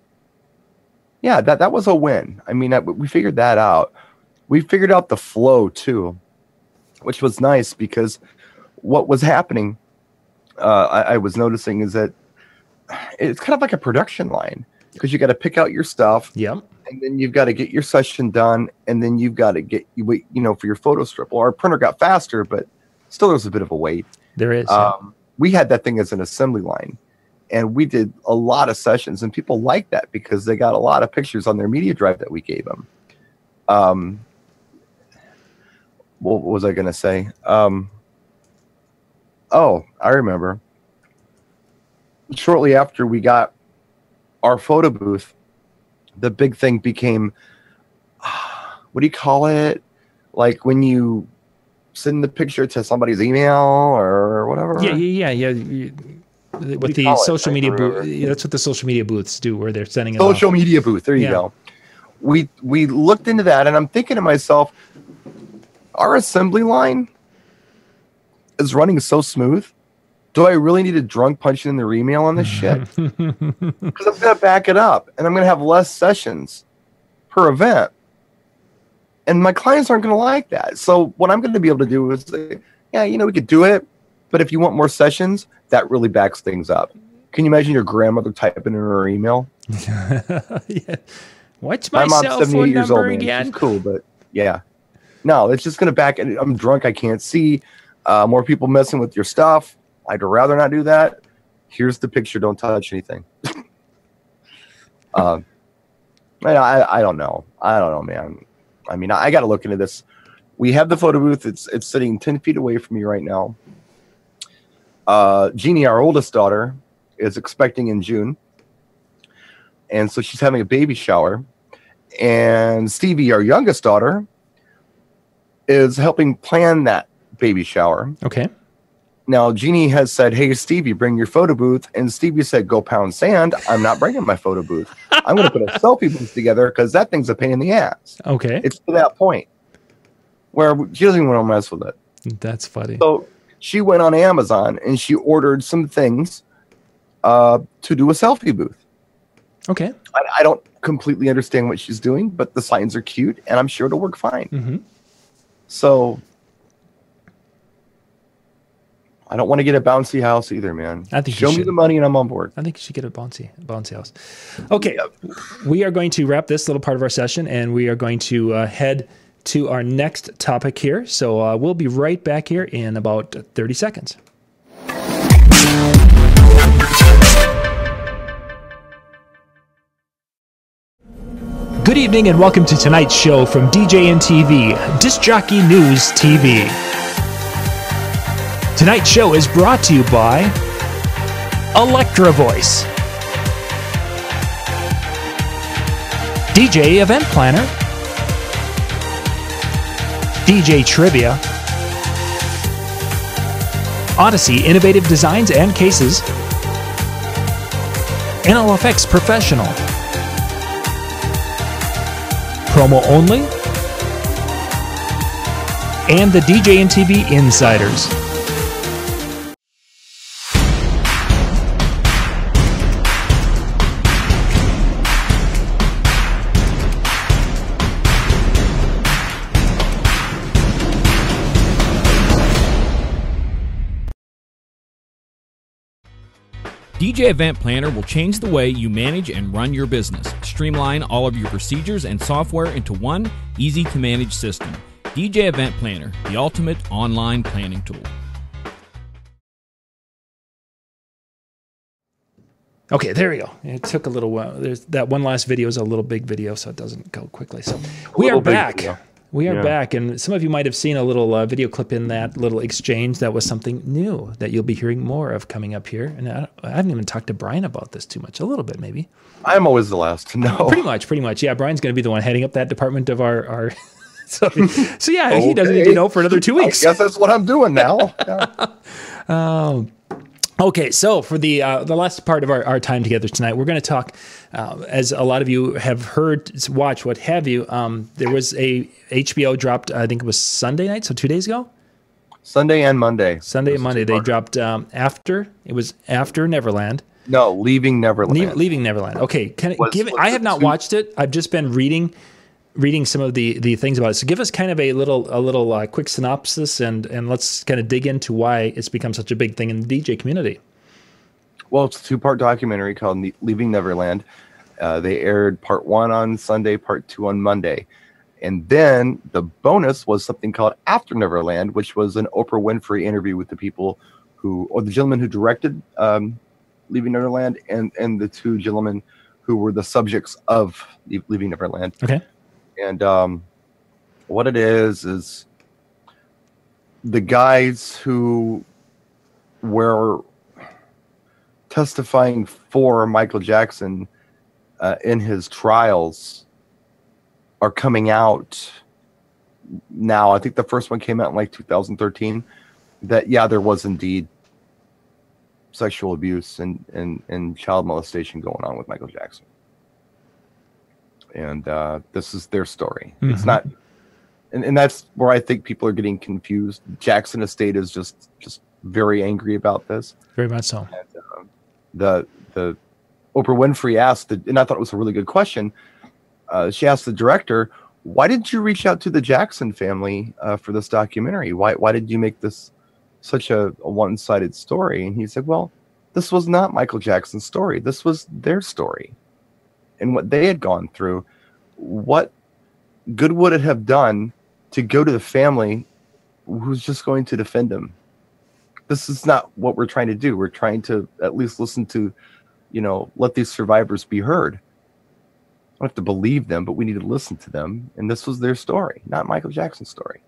yeah, that that was a win. I mean, that, we figured that out. We figured out the flow too, which was nice because what was happening, uh, I, I was noticing is that it's kind of like a production line because you got to pick out your stuff. Yep. And then you've got to get your session done and then you've got to get you wait you know for your photo strip. Well, our printer got faster, but still there's a bit of a wait There is. yeah. um, we had that thing as an assembly line and we did a lot of sessions and people liked that because they got a lot of pictures on their media drive that we gave them um, what was i going to say um, oh i remember shortly after we got our photo booth the big thing became [SIGHS] what do you call it like when you send the picture to somebody's email or whatever yeah. Yeah. Yeah. Yeah. you- With the call it? social media booth, that's what the social media booths do, where they're sending it social off. media booth. There you Yeah. go. We we looked into that, and I'm thinking to myself, our assembly line is running so smooth. Do I really need a drunk punching in their email on this shit? [LAUGHS] Because I'm gonna back it up, and I'm gonna have less sessions per event, and my clients aren't gonna like that. So what I'm gonna be able to do is, say, yeah, you know, we could do it, but if you want more sessions, that really backs things up. Can you imagine your grandmother typing in her email? [LAUGHS] yeah. What's my, my mom's cell 78 phone years old, man. again? She's cool, but yeah. No, it's just gonna back it. I'm drunk, I can't see. Uh, more people messing with your stuff. I'd rather not do that. Here's the picture. Don't touch anything. [LAUGHS] um, I, I, I don't know. I don't know, man. I mean, I, I got to look into this. We have the photo booth. It's it's sitting ten feet away from me right now. Uh, Jeannie, our oldest daughter, is expecting in June, and so she's having a baby shower. And Stevie, our youngest daughter, is helping plan that baby shower. Okay. Now, Jeannie has said, Hey, Stevie, bring your photo booth. And Stevie said, Go pound sand. I'm not bringing my photo booth. I'm going to put a [LAUGHS] selfie booth together because that thing's a pain in the ass. Okay. It's to that point where she doesn't even want to mess with it. That's funny. So she went on Amazon and she ordered some things uh, to do a selfie booth. Okay. I, I don't completely understand what she's doing, but the signs are cute and I'm sure it'll work fine. hmm So I don't want to get a bouncy house either, man. I think show me the money and I'm on board. I think you should get a bouncy, bouncy house. Okay, we are going to wrap this little part of our session, and we are going to uh, head to our next topic here. So uh, we'll be right back here in about 30 seconds. Good evening and welcome to tonight's show from DJN TV, Disc Jockey News TV. Tonight's show is brought to you by Electro-Voice, DJ Event Planner, DJ Trivia, Odyssey Innovative Designs and Cases, NLFX Professional, Promo Only, and the DJN TV Insiders. DJ Event Planner will change the way you manage and run your business. Streamline all of your procedures and software into one easy to manage system. DJ Event Planner, the ultimate online planning tool. Okay, there we go. It took a little while. There's that one last video is a little big video, so it doesn't go quickly. So we are back. video. We are Yeah. back, and some of you might have seen a little uh, video clip in that little exchange. That was something new that you'll be hearing more of coming up here. And I, I haven't even talked to Brian about this too much. A little bit, maybe. I'm always the last to know. Pretty much, pretty much. Yeah, Brian's going to be the one heading up that department of our our. [LAUGHS] so, so yeah, he doesn't need to know for another two I weeks. guess that's what I'm doing now. [LAUGHS] Yeah. Okay, so for the uh, the last part of our, our time together tonight, we're going to talk, uh, as a lot of you have heard, watch, what have you. Um, there was a HBO dropped, I think it was Sunday night, so two days ago, Sunday and Monday. Sunday and Monday. They part- dropped um, after it was after Neverland, No, leaving Neverland. Leaving Neverland. Okay, can Was- give it? I have not two- watched it. I've just been reading reading some of the the things about it. So give us kind of a little a little uh, quick synopsis and and let's kind of dig into why it's become such a big thing in the DJ community. Well, it's a two-part documentary called Ne- "Leaving Neverland." Uh, they aired part one on Sunday, part two on Monday, and then the bonus was something called "After Neverland," which was an Oprah Winfrey interview with the people who, or the gentleman who directed um, "Leaving Neverland," and and the two gentlemen who were the subjects of "Leaving Neverland." Okay. And um, what it is is the guys who were testifying for Michael Jackson uh, in his trials are coming out now. I think the first one came out in like 2013. That yeah, there was indeed sexual abuse and and, and child molestation going on with Michael Jackson. And uh, this is their story. It's Mhm. not, and, and that's where I think people are getting confused. Jackson Estate is just just very angry about this Very much so. the the Oprah Winfrey asked, the, and I thought it was a really good question. Uh, she asked the director, "Why did you reach out to the Jackson family uh, for this documentary? Why why did you make this such a, a one sided story?" And he said, "Well, this was not Michael Jackson's story. This was their story, and what they had gone through. What good would it have done to go to the family who's just going to defend him?" this is not what we're trying to do. We're trying to at least listen to, you know, let these survivors be heard. I don't have to believe them, but we need to listen to them. And this was their story, not Michael Jackson's story.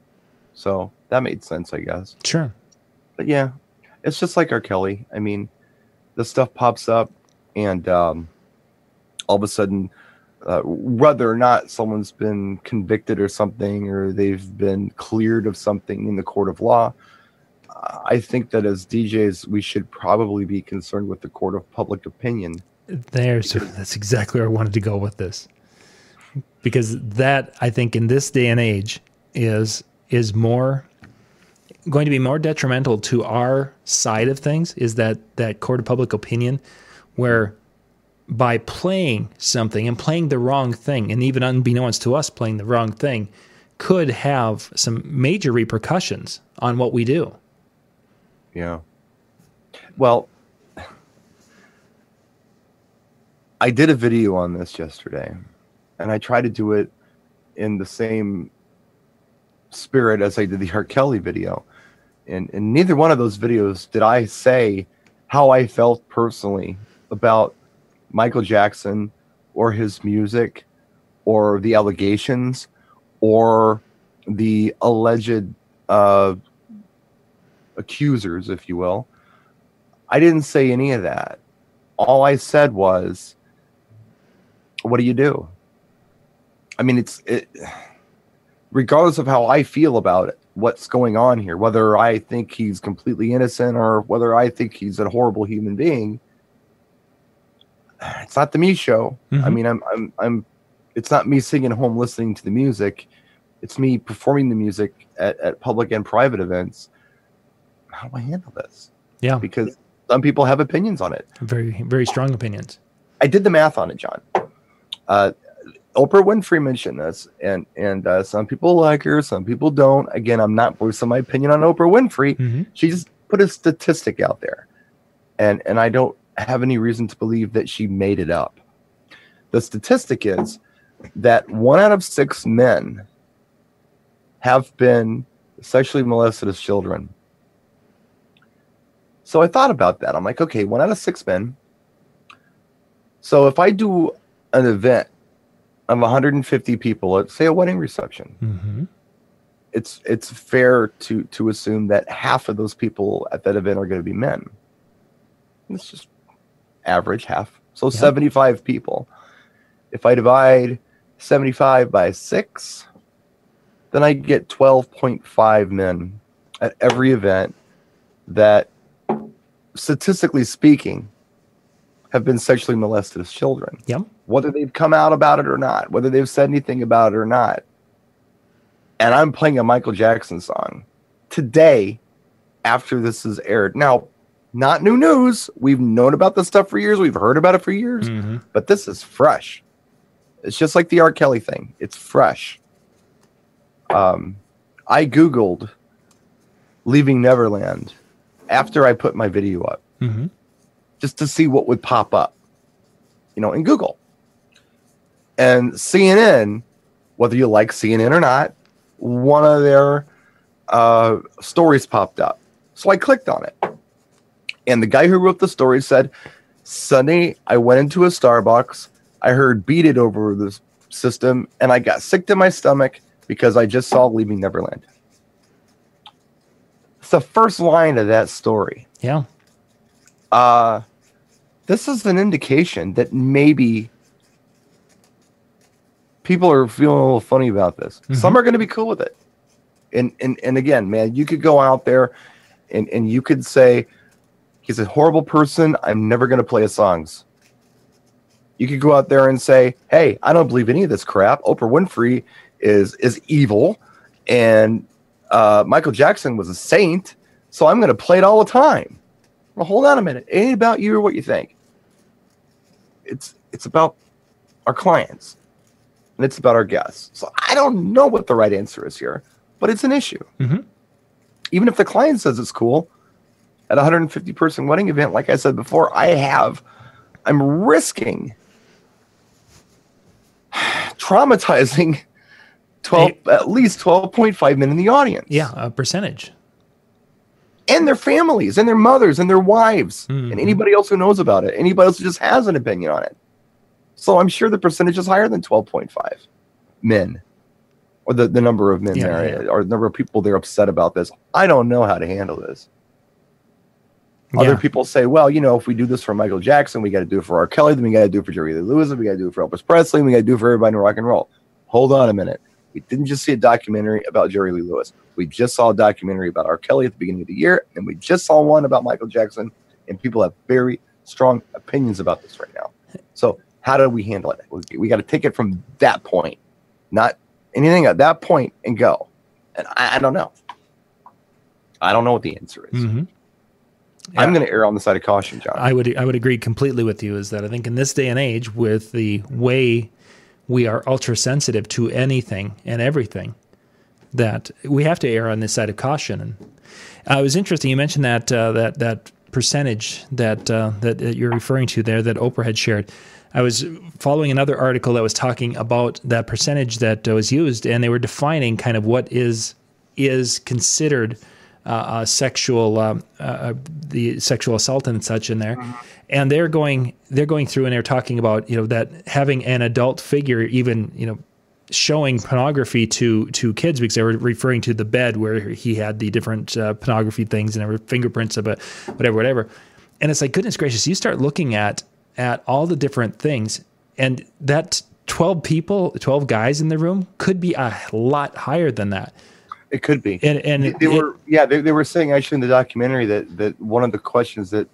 So that made sense, I guess. Sure. But yeah, it's just like R. Kelly. I mean, the stuff pops up, and um, all of a sudden, uh, whether or not someone's been convicted or something, or they've been cleared of something in the court of law, uh, I think that as DJs, we should probably be concerned with the court of public opinion. There's that's exactly where I wanted to go with this. Because that I think in this day and age is is more going to be more detrimental to our side of things is that that court of public opinion where by playing something and playing the wrong thing and even unbeknownst to us playing the wrong thing could have some major repercussions on what we do. Yeah. Well, I did a video on this yesterday, and I tried to do it in the same spirit as I did the R. Kelly video. And in neither one of those videos did I say how I felt personally about Michael Jackson or his music or the allegations or the alleged uh, accusers, if you will. I didn't say any of that. All I said was, what do you do? I mean, it's it, regardless of how I feel about it, what's going on here, whether I think he's completely innocent or whether I think he's a horrible human being. It's not the me show. Mm-hmm. I mean, I'm, I'm, I'm, it's not me sitting at home listening to the music. It's me performing the music at, at public and private events. How do I handle this? Yeah. Because some people have opinions on it. Very, very strong opinions. I did the math on it, John. Uh, Oprah Winfrey mentioned this, and and uh, some people like her, some people don't. Again, I'm not voicing my opinion on Oprah Winfrey. Mm-hmm. She just put a statistic out there, and and I don't have any reason to believe that she made it up. The statistic is that one out of six men have been sexually molested as children. So I thought about that. I'm like, okay, one out of six men. So if I do an event of 150 people, let's say a wedding reception, mm-hmm. it's it's fair to to assume that half of those people at that event are going to be men. It's just average half, so 75 people. If I divide 75 by six, then I get 12.5 men at every event that, statistically speaking, have been sexually molested as children. Yep whether they've come out about it or not, whether they've said anything about it or not. And I'm playing a Michael Jackson song today after this is aired. Now, not new news. We've known about this stuff for years. We've heard about it for years, mm-hmm. but this is fresh. It's just like the R. Kelly thing. It's fresh. Um, I Googled Leaving Neverland after I put my video up mm-hmm. just to see what would pop up, you know, in Google. And CNN, whether you like CNN or not, one of their uh, stories popped up. So I clicked on it. And the guy who wrote the story said, Sunday, I went into a Starbucks. I heard beat it over the system, and I got sick to my stomach because I just saw Leaving Neverland. It's the first line of that story. Yeah. Uh, this is an indication that maybe people are feeling a little funny about this. Mm-hmm. Some are going to be cool with it. And, and and again, man, you could go out there and, and you could say, he's a horrible person. I'm never going to play his songs. You could go out there and say, hey, I don't believe any of this crap. Oprah Winfrey is is evil, and uh, Michael Jackson was a saint, so I'm going to play it all the time. Well, hold on a minute. It ain't about you or what you think. It's it's about our clients and it's about our guests. So I don't know what the right answer is here, but it's an issue. Mm-hmm. Even if the client says it's cool, at a 150 person wedding event, like I said before, I have, I'm risking [SIGHS] traumatizing 12, at least 12.5 men in the audience. Yeah, a percentage. And their families, and their mothers, and their wives, mm-hmm. and anybody else who knows about it, anybody else who just has an opinion on it. So I'm sure the percentage is higher than 12.5 men, or the, the number of men yeah, there, yeah. or the number of people they're upset about this. I don't know how to handle this. Yeah. Other people say, well, you know, if we do this for Michael Jackson, we got to do it for R. Kelly, then we got to do it for Jerry Lee Lewis, and we got to do it for Elvis Presley, and we got to do it for everybody in rock and roll. Hold on a minute. We didn't just see a documentary about Jerry Lee Lewis. We just saw a documentary about R. Kelly at the beginning of the year, and we just saw one about Michael Jackson, and people have very strong opinions about this right now. So how do we handle it? We, we got to take it from that point, not anything at that point and go. And I, I don't know. I don't know what the answer is. Mm-hmm. Yeah. I'm going to err on the side of caution, John. I would I would agree completely with you. Is that I think in this day and age, with the way we are ultra sensitive to anything and everything, that we have to err on this side of caution. And uh, it was interesting. You mentioned that uh, that that percentage that uh, that you're referring to there that Oprah had shared. I was following another article that was talking about that percentage that was used, and they were defining kind of what is is considered uh, sexual uh, uh, the sexual assault and such in there. Mm-hmm. And they're going they're going through and they're talking about you know that having an adult figure even you know showing pornography to to kids because they were referring to the bed where he had the different uh, pornography things and fingerprints of a whatever whatever and it's like goodness gracious you start looking at at all the different things and that 12 people 12 guys in the room could be a lot higher than that it could be and and they, they it, were yeah they, they were saying actually in the documentary that that one of the questions that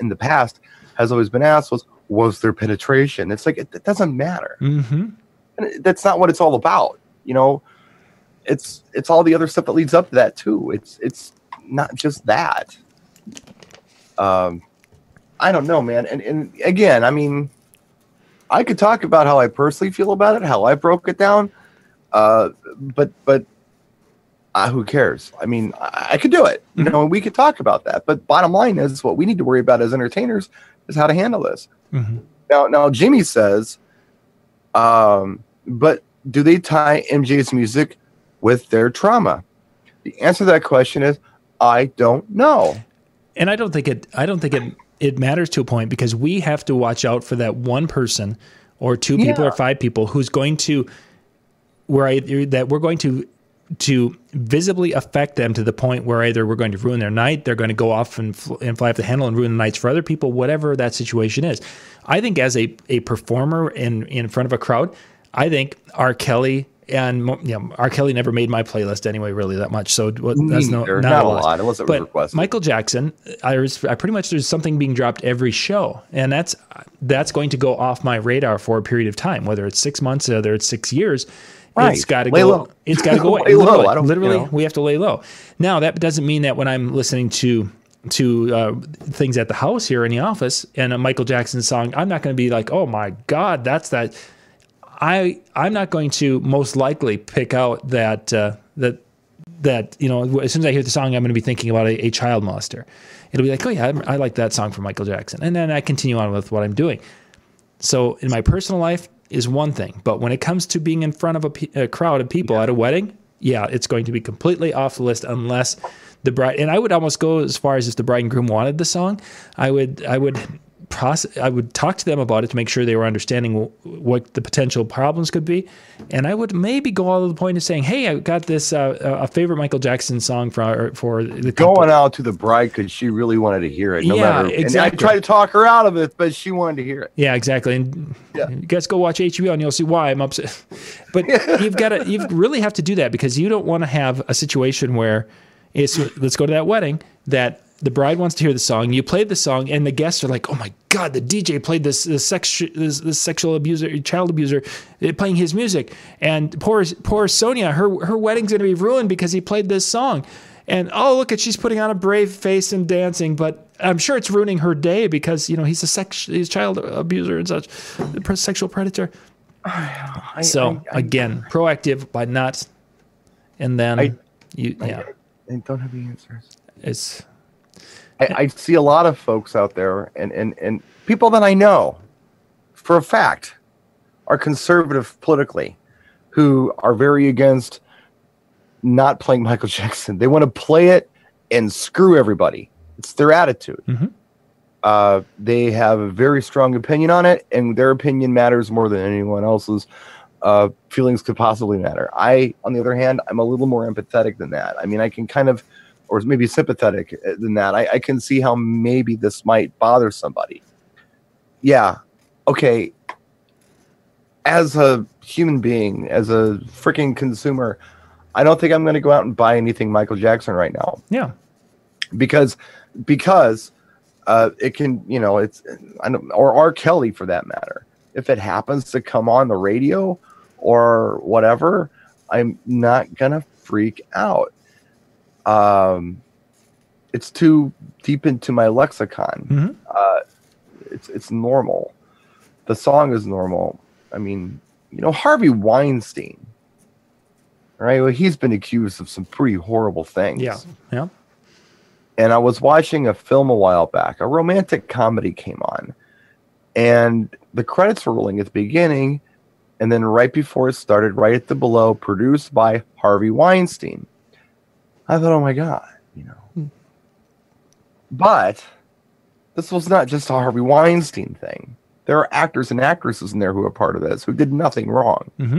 in the past has always been asked was was there penetration it's like it, it doesn't matter mm-hmm and that's not what it's all about. You know, it's it's all the other stuff that leads up to that too. It's it's not just that. Um, I don't know, man. And and again, I mean, I could talk about how I personally feel about it, how I broke it down. Uh, but but uh, who cares? I mean, I, I could do it. You mm-hmm. know, we could talk about that. But bottom line is, what we need to worry about as entertainers is how to handle this. Mm-hmm. Now, now Jimmy says um, but do they tie MJ's music with their trauma? The answer to that question is I don't know. And I don't think it I don't think it it matters to a point because we have to watch out for that one person or two people yeah. or five people who's going to where I that we're going to to visibly affect them to the point where either we're going to ruin their night, they're going to go off and, fl- and fly off the handle and ruin the nights for other people, whatever that situation is. I think as a, a performer in, in front of a crowd, I think R. Kelly and you know, R. Kelly never made my playlist anyway, really that much. So that's no, not, not a lot. lot. It wasn't but requested. Michael Jackson, I was I pretty much there's something being dropped every show, and that's that's going to go off my radar for a period of time, whether it's six months, whether it's six years. Right. It's got to go. Low. It's got to go [LAUGHS] lay literally, low. literally you know. we have to lay low. Now that doesn't mean that when I'm listening to to uh, things at the house here in the office and a Michael Jackson song, I'm not going to be like, oh my god, that's that. I I'm not going to most likely pick out that uh, that that you know as soon as I hear the song, I'm going to be thinking about a, a child molester. It'll be like, oh yeah, I, I like that song from Michael Jackson, and then I continue on with what I'm doing. So in my personal life, is one thing, but when it comes to being in front of a, a crowd of people yeah. at a wedding, yeah, it's going to be completely off the list unless the bride. And I would almost go as far as if the bride and groom wanted the song, I would I would process, I would talk to them about it to make sure they were understanding what the potential problems could be, and I would maybe go all to the point of saying, "Hey, I got this uh, a favorite Michael Jackson song for for the going out to the bride because she really wanted to hear it. No yeah, matter, exactly. And I tried to talk her out of it, but she wanted to hear it. Yeah, exactly. And yeah. you guys go watch HBO and you'll see why I'm upset. [LAUGHS] But [LAUGHS] you've got to you really have to do that because you don't want to have a situation where it's let's go to that wedding that the bride wants to hear the song. You played the song, and the guests are like, "Oh my god, the DJ played this this, sex, this, this sexual abuser, child abuser, eh, playing his music." And poor poor Sonia, her her wedding's gonna be ruined because he played this song. And oh, look at she's putting on a brave face and dancing, but I'm sure it's ruining her day because you know he's a sex, he's a child abuser and such, sexual predator. [SIGHS] I, so I, I, again, proactive by not, and then you yeah. I don't have the answers. It's I, I see a lot of folks out there and, and, and people that I know for a fact are conservative politically who are very against not playing Michael [LAUGHS] Jackson. They want to play it and screw everybody. It's their attitude. Mm-hmm. Uh, they have a very strong opinion on it, and their opinion matters more than anyone else's. Uh, feelings could possibly matter. I, on the other hand, I'm a little more empathetic than that. I mean, I can kind of or maybe sympathetic uh, than that. I, I can see how maybe this might bother somebody. Yeah. Okay. As a human being, as a freaking consumer, I don't think I'm going to go out and buy anything Michael Jackson right now. Yeah. Because, because uh, it can, you know, it's, I don't, or R. Kelly for that matter. If it happens to come on the radio or whatever, I'm not going to freak out um, it's too deep into my lexicon. Mm-hmm. Uh, it's it's normal. The song is normal. I mean, you know, Harvey Weinstein, right? Well, he's been accused of some pretty horrible things. Yeah, yeah. and I was watching a film a while back. A romantic comedy came on, and the credits were rolling at the beginning, and then right before it started, right at the below, produced by Harvey Weinstein. I thought, oh my god, you know. But this was not just a Harvey Weinstein thing. There are actors and actresses in there who are part of this who did nothing wrong. Mm-hmm.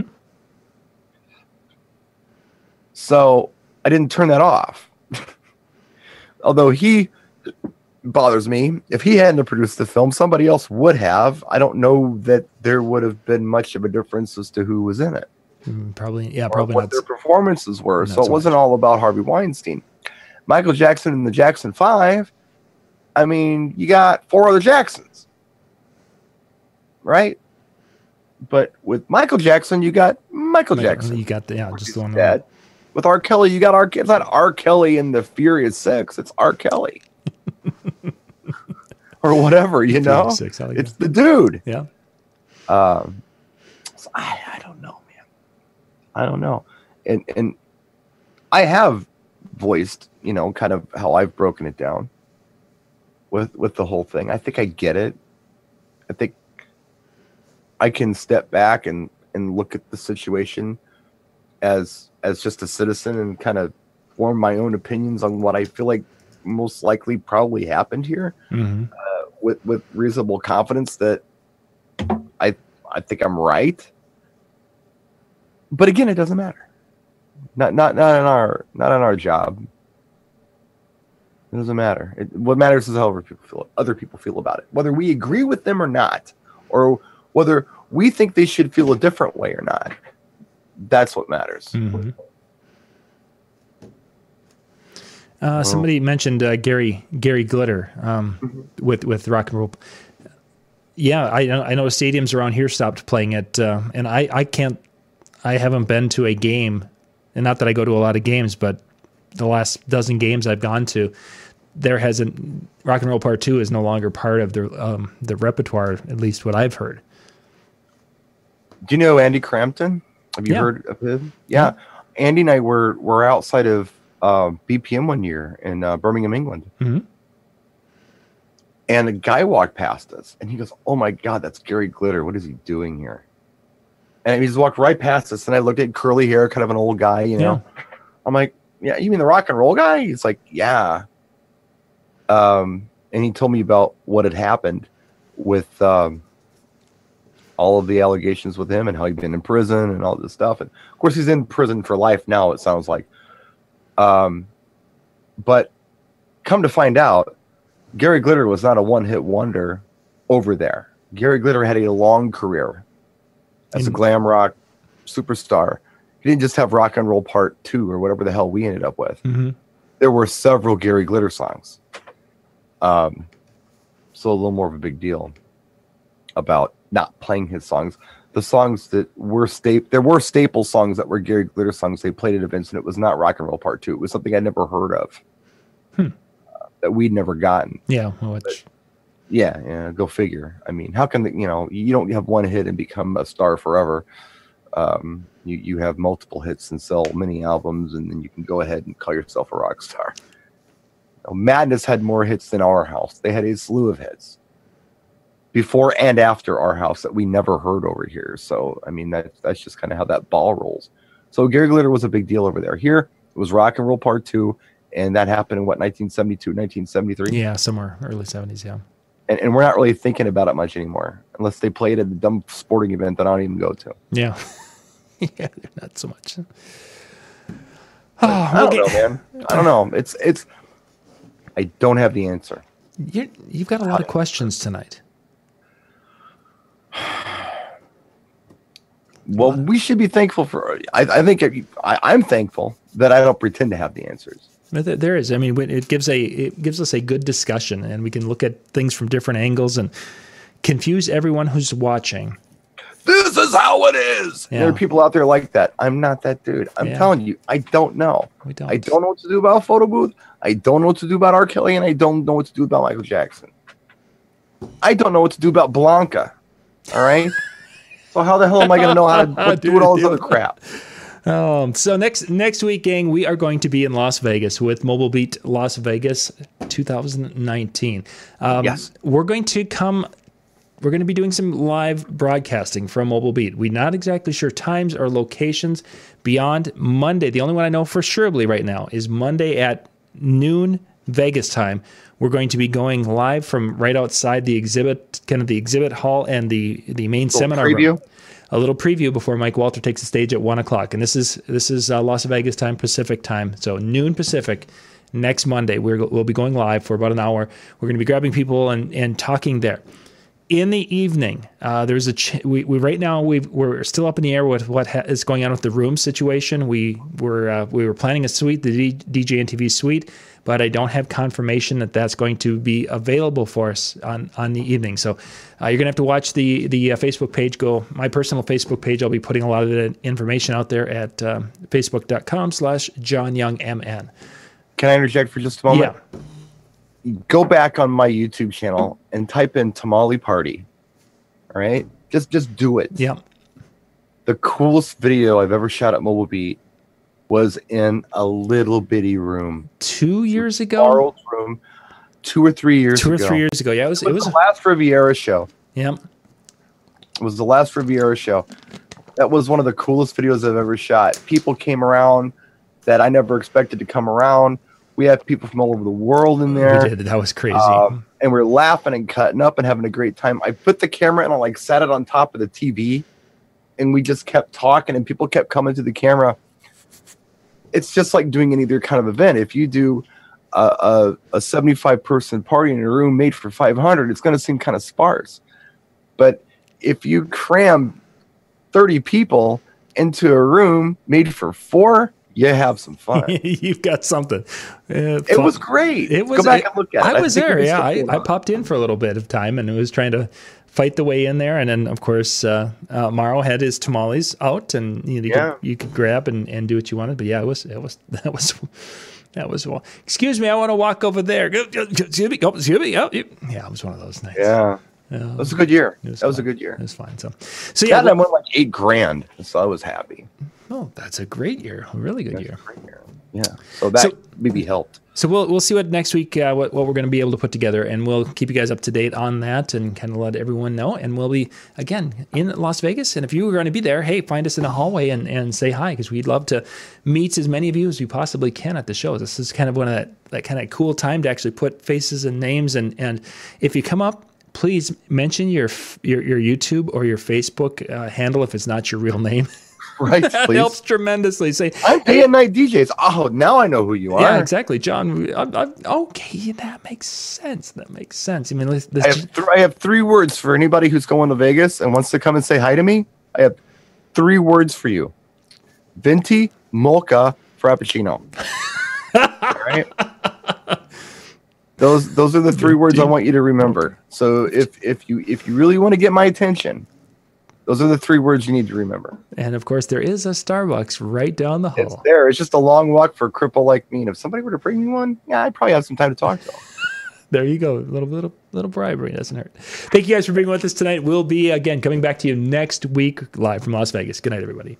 So I didn't turn that off. [LAUGHS] Although he bothers me. If he hadn't produced the film, somebody else would have. I don't know that there would have been much of a difference as to who was in it. Mm, probably, yeah, probably what not. their performances were. not So it so wasn't all about Harvey Weinstein. Michael Jackson and the Jackson Five. I mean, you got four other Jacksons, right? But with Michael Jackson, you got Michael Jackson. You got the yeah, just the one. Dead. With R. Kelly, you got R. It's not R. Kelly in the Furious Six. It's R. Kelly, [LAUGHS] or whatever. You know, Six, it's the dude. Yeah. Um, so I, I don't know, man. I don't know, and and I have voiced, you know, kind of how I've broken it down with with the whole thing. I think I get it. I think I can step back and and look at the situation as as just a citizen and kind of form my own opinions on what I feel like most likely probably happened here Mm-hmm. with with reasonable confidence that I I think I'm right. But again, it doesn't matter. Not not not in our not in our job. It doesn't matter. It, what matters is how other people feel. Other people feel about it, whether we agree with them or not, or whether we think they should feel a different way or not. That's what matters. Mm-hmm. Uh, somebody mentioned uh, Gary Gary Glitter um, with with rock and roll. Yeah, I know. I know stadiums around here stopped playing it, uh, and I I can't. I haven't been to a game, and not that I go to a lot of games, but the last dozen games I've gone to, there hasn't rock and roll part two is no longer part of the um, the repertoire. At least what I've heard. Do you know Andy Crampton? Have you Yeah. heard of him? Yeah. Andy and I were were outside of uh, BPM one year in uh, Birmingham, England, Mhm. and a guy walked past us, and he goes, "Oh my God, that's Gary Glitter. What is he doing here?" And he just walked right past us, and I looked at curly hair, kind of an old guy, you know. I'm like, "Yeah, you mean the rock and roll guy?" He's like, "Yeah." Um, and he told me about what had happened with um, all of the allegations with him and how he'd been in prison and all this stuff. And of course, he's in prison for life now. It sounds like. Um, but come to find out, Gary Glitter was not a one-hit wonder over there. Gary Glitter had a long career as a glam rock superstar. He didn't just have Rock and Roll Part Two or whatever the hell we ended up with. Mm-hmm. There were several Gary Glitter songs. Um, so a little more of a big deal about not playing his songs. The songs that were staple, there were staple songs that were Gary Glitter songs they played at events, and it was not Rock and Roll Part Two. It was something I'd never heard of Hmm. uh, that we'd never gotten. Yeah, well, which, Yeah, yeah, go figure. I mean, how can the, you know you don't have one hit and become a star forever? Um, you you have multiple hits and sell many albums, and then you can go ahead and call yourself a rock star. [LAUGHS] Madness had more hits than Our House. They had a slew of hits before and after Our House that we never heard over here. So I mean, that that's just kind of how that ball rolls. So Gary Glitter was a big deal over there. Here it was Rock and Roll Part Two, and that happened in what 1972, 1973 yeah, somewhere early seventies. Yeah. And, and we're not really thinking about it much anymore unless they play it at the dumb sporting event that I don't even go to. Yeah. [LAUGHS] yeah, not so much. [SIGHS] I Oh, don't know, man. [LAUGHS] I don't know. It's it's. I don't have the answer. You're, you've got a lot of questions tonight. [SIGHS] Well, we should be thankful for. I, I think I, I'm thankful that I don't pretend to have the answers. But there- There is. I mean, it gives a it gives us a good discussion, and we can look at things from different angles and confuse everyone who's watching. This is how it is. Yeah. There are people out there like that. I'm not that dude. I'm Yeah. telling you, I don't know. We don't. I don't know what to do about photo booth. I don't know what to do about R. Kelly, and I don't know what to do about Michael Jackson. I don't know what to do about Blanca. All right. [LAUGHS] so how the hell am I going to know how to [LAUGHS] what, do all this other crap? Um, so next next week, gang, we are going to be in Las Vegas with Mobile Beat Las Vegas 2019. Um, Yes. we're going to come. We're going to be doing some live broadcasting from Mobile Beat. We're not exactly sure times or locations beyond Monday. The only one I know for surely right now is Monday at noon Vegas time. We're going to be going live from right outside the exhibit, kind of the exhibit hall and the the main seminar room preview. A little preview before Mike Walter takes the stage at one o'clock. And this is this is uh, Las Vegas time, Pacific time, so noon Pacific. Next Monday, we're, we'll be going live for about an hour. We're going to be grabbing people and, and talking there. In the evening, uh, there's a ch- we, we right now we we're still up in the air with what ha- is going on with the room situation. We were uh, we were planning a suite, the D- DJN TV suite, but I don't have confirmation that that's going to be available for us on on the evening. So uh, you're gonna have to watch the the uh, Facebook page. Go my personal Facebook page. I'll be putting a lot of the information out there at uh, facebook.com/slash johnyoungmn. Can I interject for just a moment? Yeah. Go back on my YouTube channel and type in tamale party. All right, just just do it. Yeah. The coolest video I've ever shot at Mobile Beat was in a little bitty room, Two years ago, borrowed room, two or three years two or ago. three years ago. Yeah, it was. It It was was. the last Riviera show. Yep. It was the last Riviera show. That was one of the coolest videos I've ever shot. People came around that I never expected to come around. We had people from all over the world in there. We did. That was crazy. Um, and we're laughing and cutting up and having a great time. I put the camera and I like sat it on top of the TV, and we just kept talking, and people kept coming to the camera. It's just like doing any other kind of event. If you do a, a, a 75 person party in a room made for 500, it's going to seem kind of sparse. But if you cram 30 people into a room made for four, you have some fun. [LAUGHS] You've got something. Uh, it was great. It was. Go back it- and look at it. I was there. Yeah, I. I popped in for a little bit of time and it was trying to fight the way in there. And then, of course, uh, uh, Morrow had his tamales out, and you, know, you, Yeah. could, you could grab and, and do what you wanted. But yeah, it was it was [LAUGHS] that was. That was well. Excuse me, I want to walk over there. Excuse me, go- excuse me. Oh, yeah, it was one of those nights. Yeah. Yeah, That was a good year. that was a good year. it was fine. So, so Yeah, yeah, I won like eight grand, so I was happy. oh, that's a great year, a really good year. Year. Yeah, so that So- maybe helped. So we'll we'll see what next week uh, what what we're going to be able to put together, and we'll keep you guys up to date on that, and kind of let everyone know. And we'll be again in Las Vegas, and if you are going to be there, hey, find us in the hallway and, and say hi because we'd love to meet as many of you as we possibly can at the show. This is kind of one of that that kind of cool time to actually put faces and names, and and if you come up. Please mention your, your your YouTube or your Facebook uh, handle if it's not your real name. [LAUGHS] Right, that please. helps tremendously. Say, I'm and night DJs. Oh, now I know who you are. yeah, exactly, John. I, I, okay, that makes sense. That makes sense. I mean, let's, I have, th- I have three words for anybody who's going to Vegas and wants to come and say hi to me. I have three words for you: venti, mocha, frappuccino. [LAUGHS] All right. Those those are the three words I want you to remember. So if if you if you really want to get my attention, those are the three words you need to remember. and of course there is a Starbucks right down the It's hall. there. It's just a long walk for a cripple like me. And if somebody were to bring me one, yeah, I'd probably have some time to talk to them. [LAUGHS] There you go. A little little little bribery doesn't hurt. Thank you guys for being with us tonight. We'll be again coming back to you next week live from Las Vegas. Good night, everybody.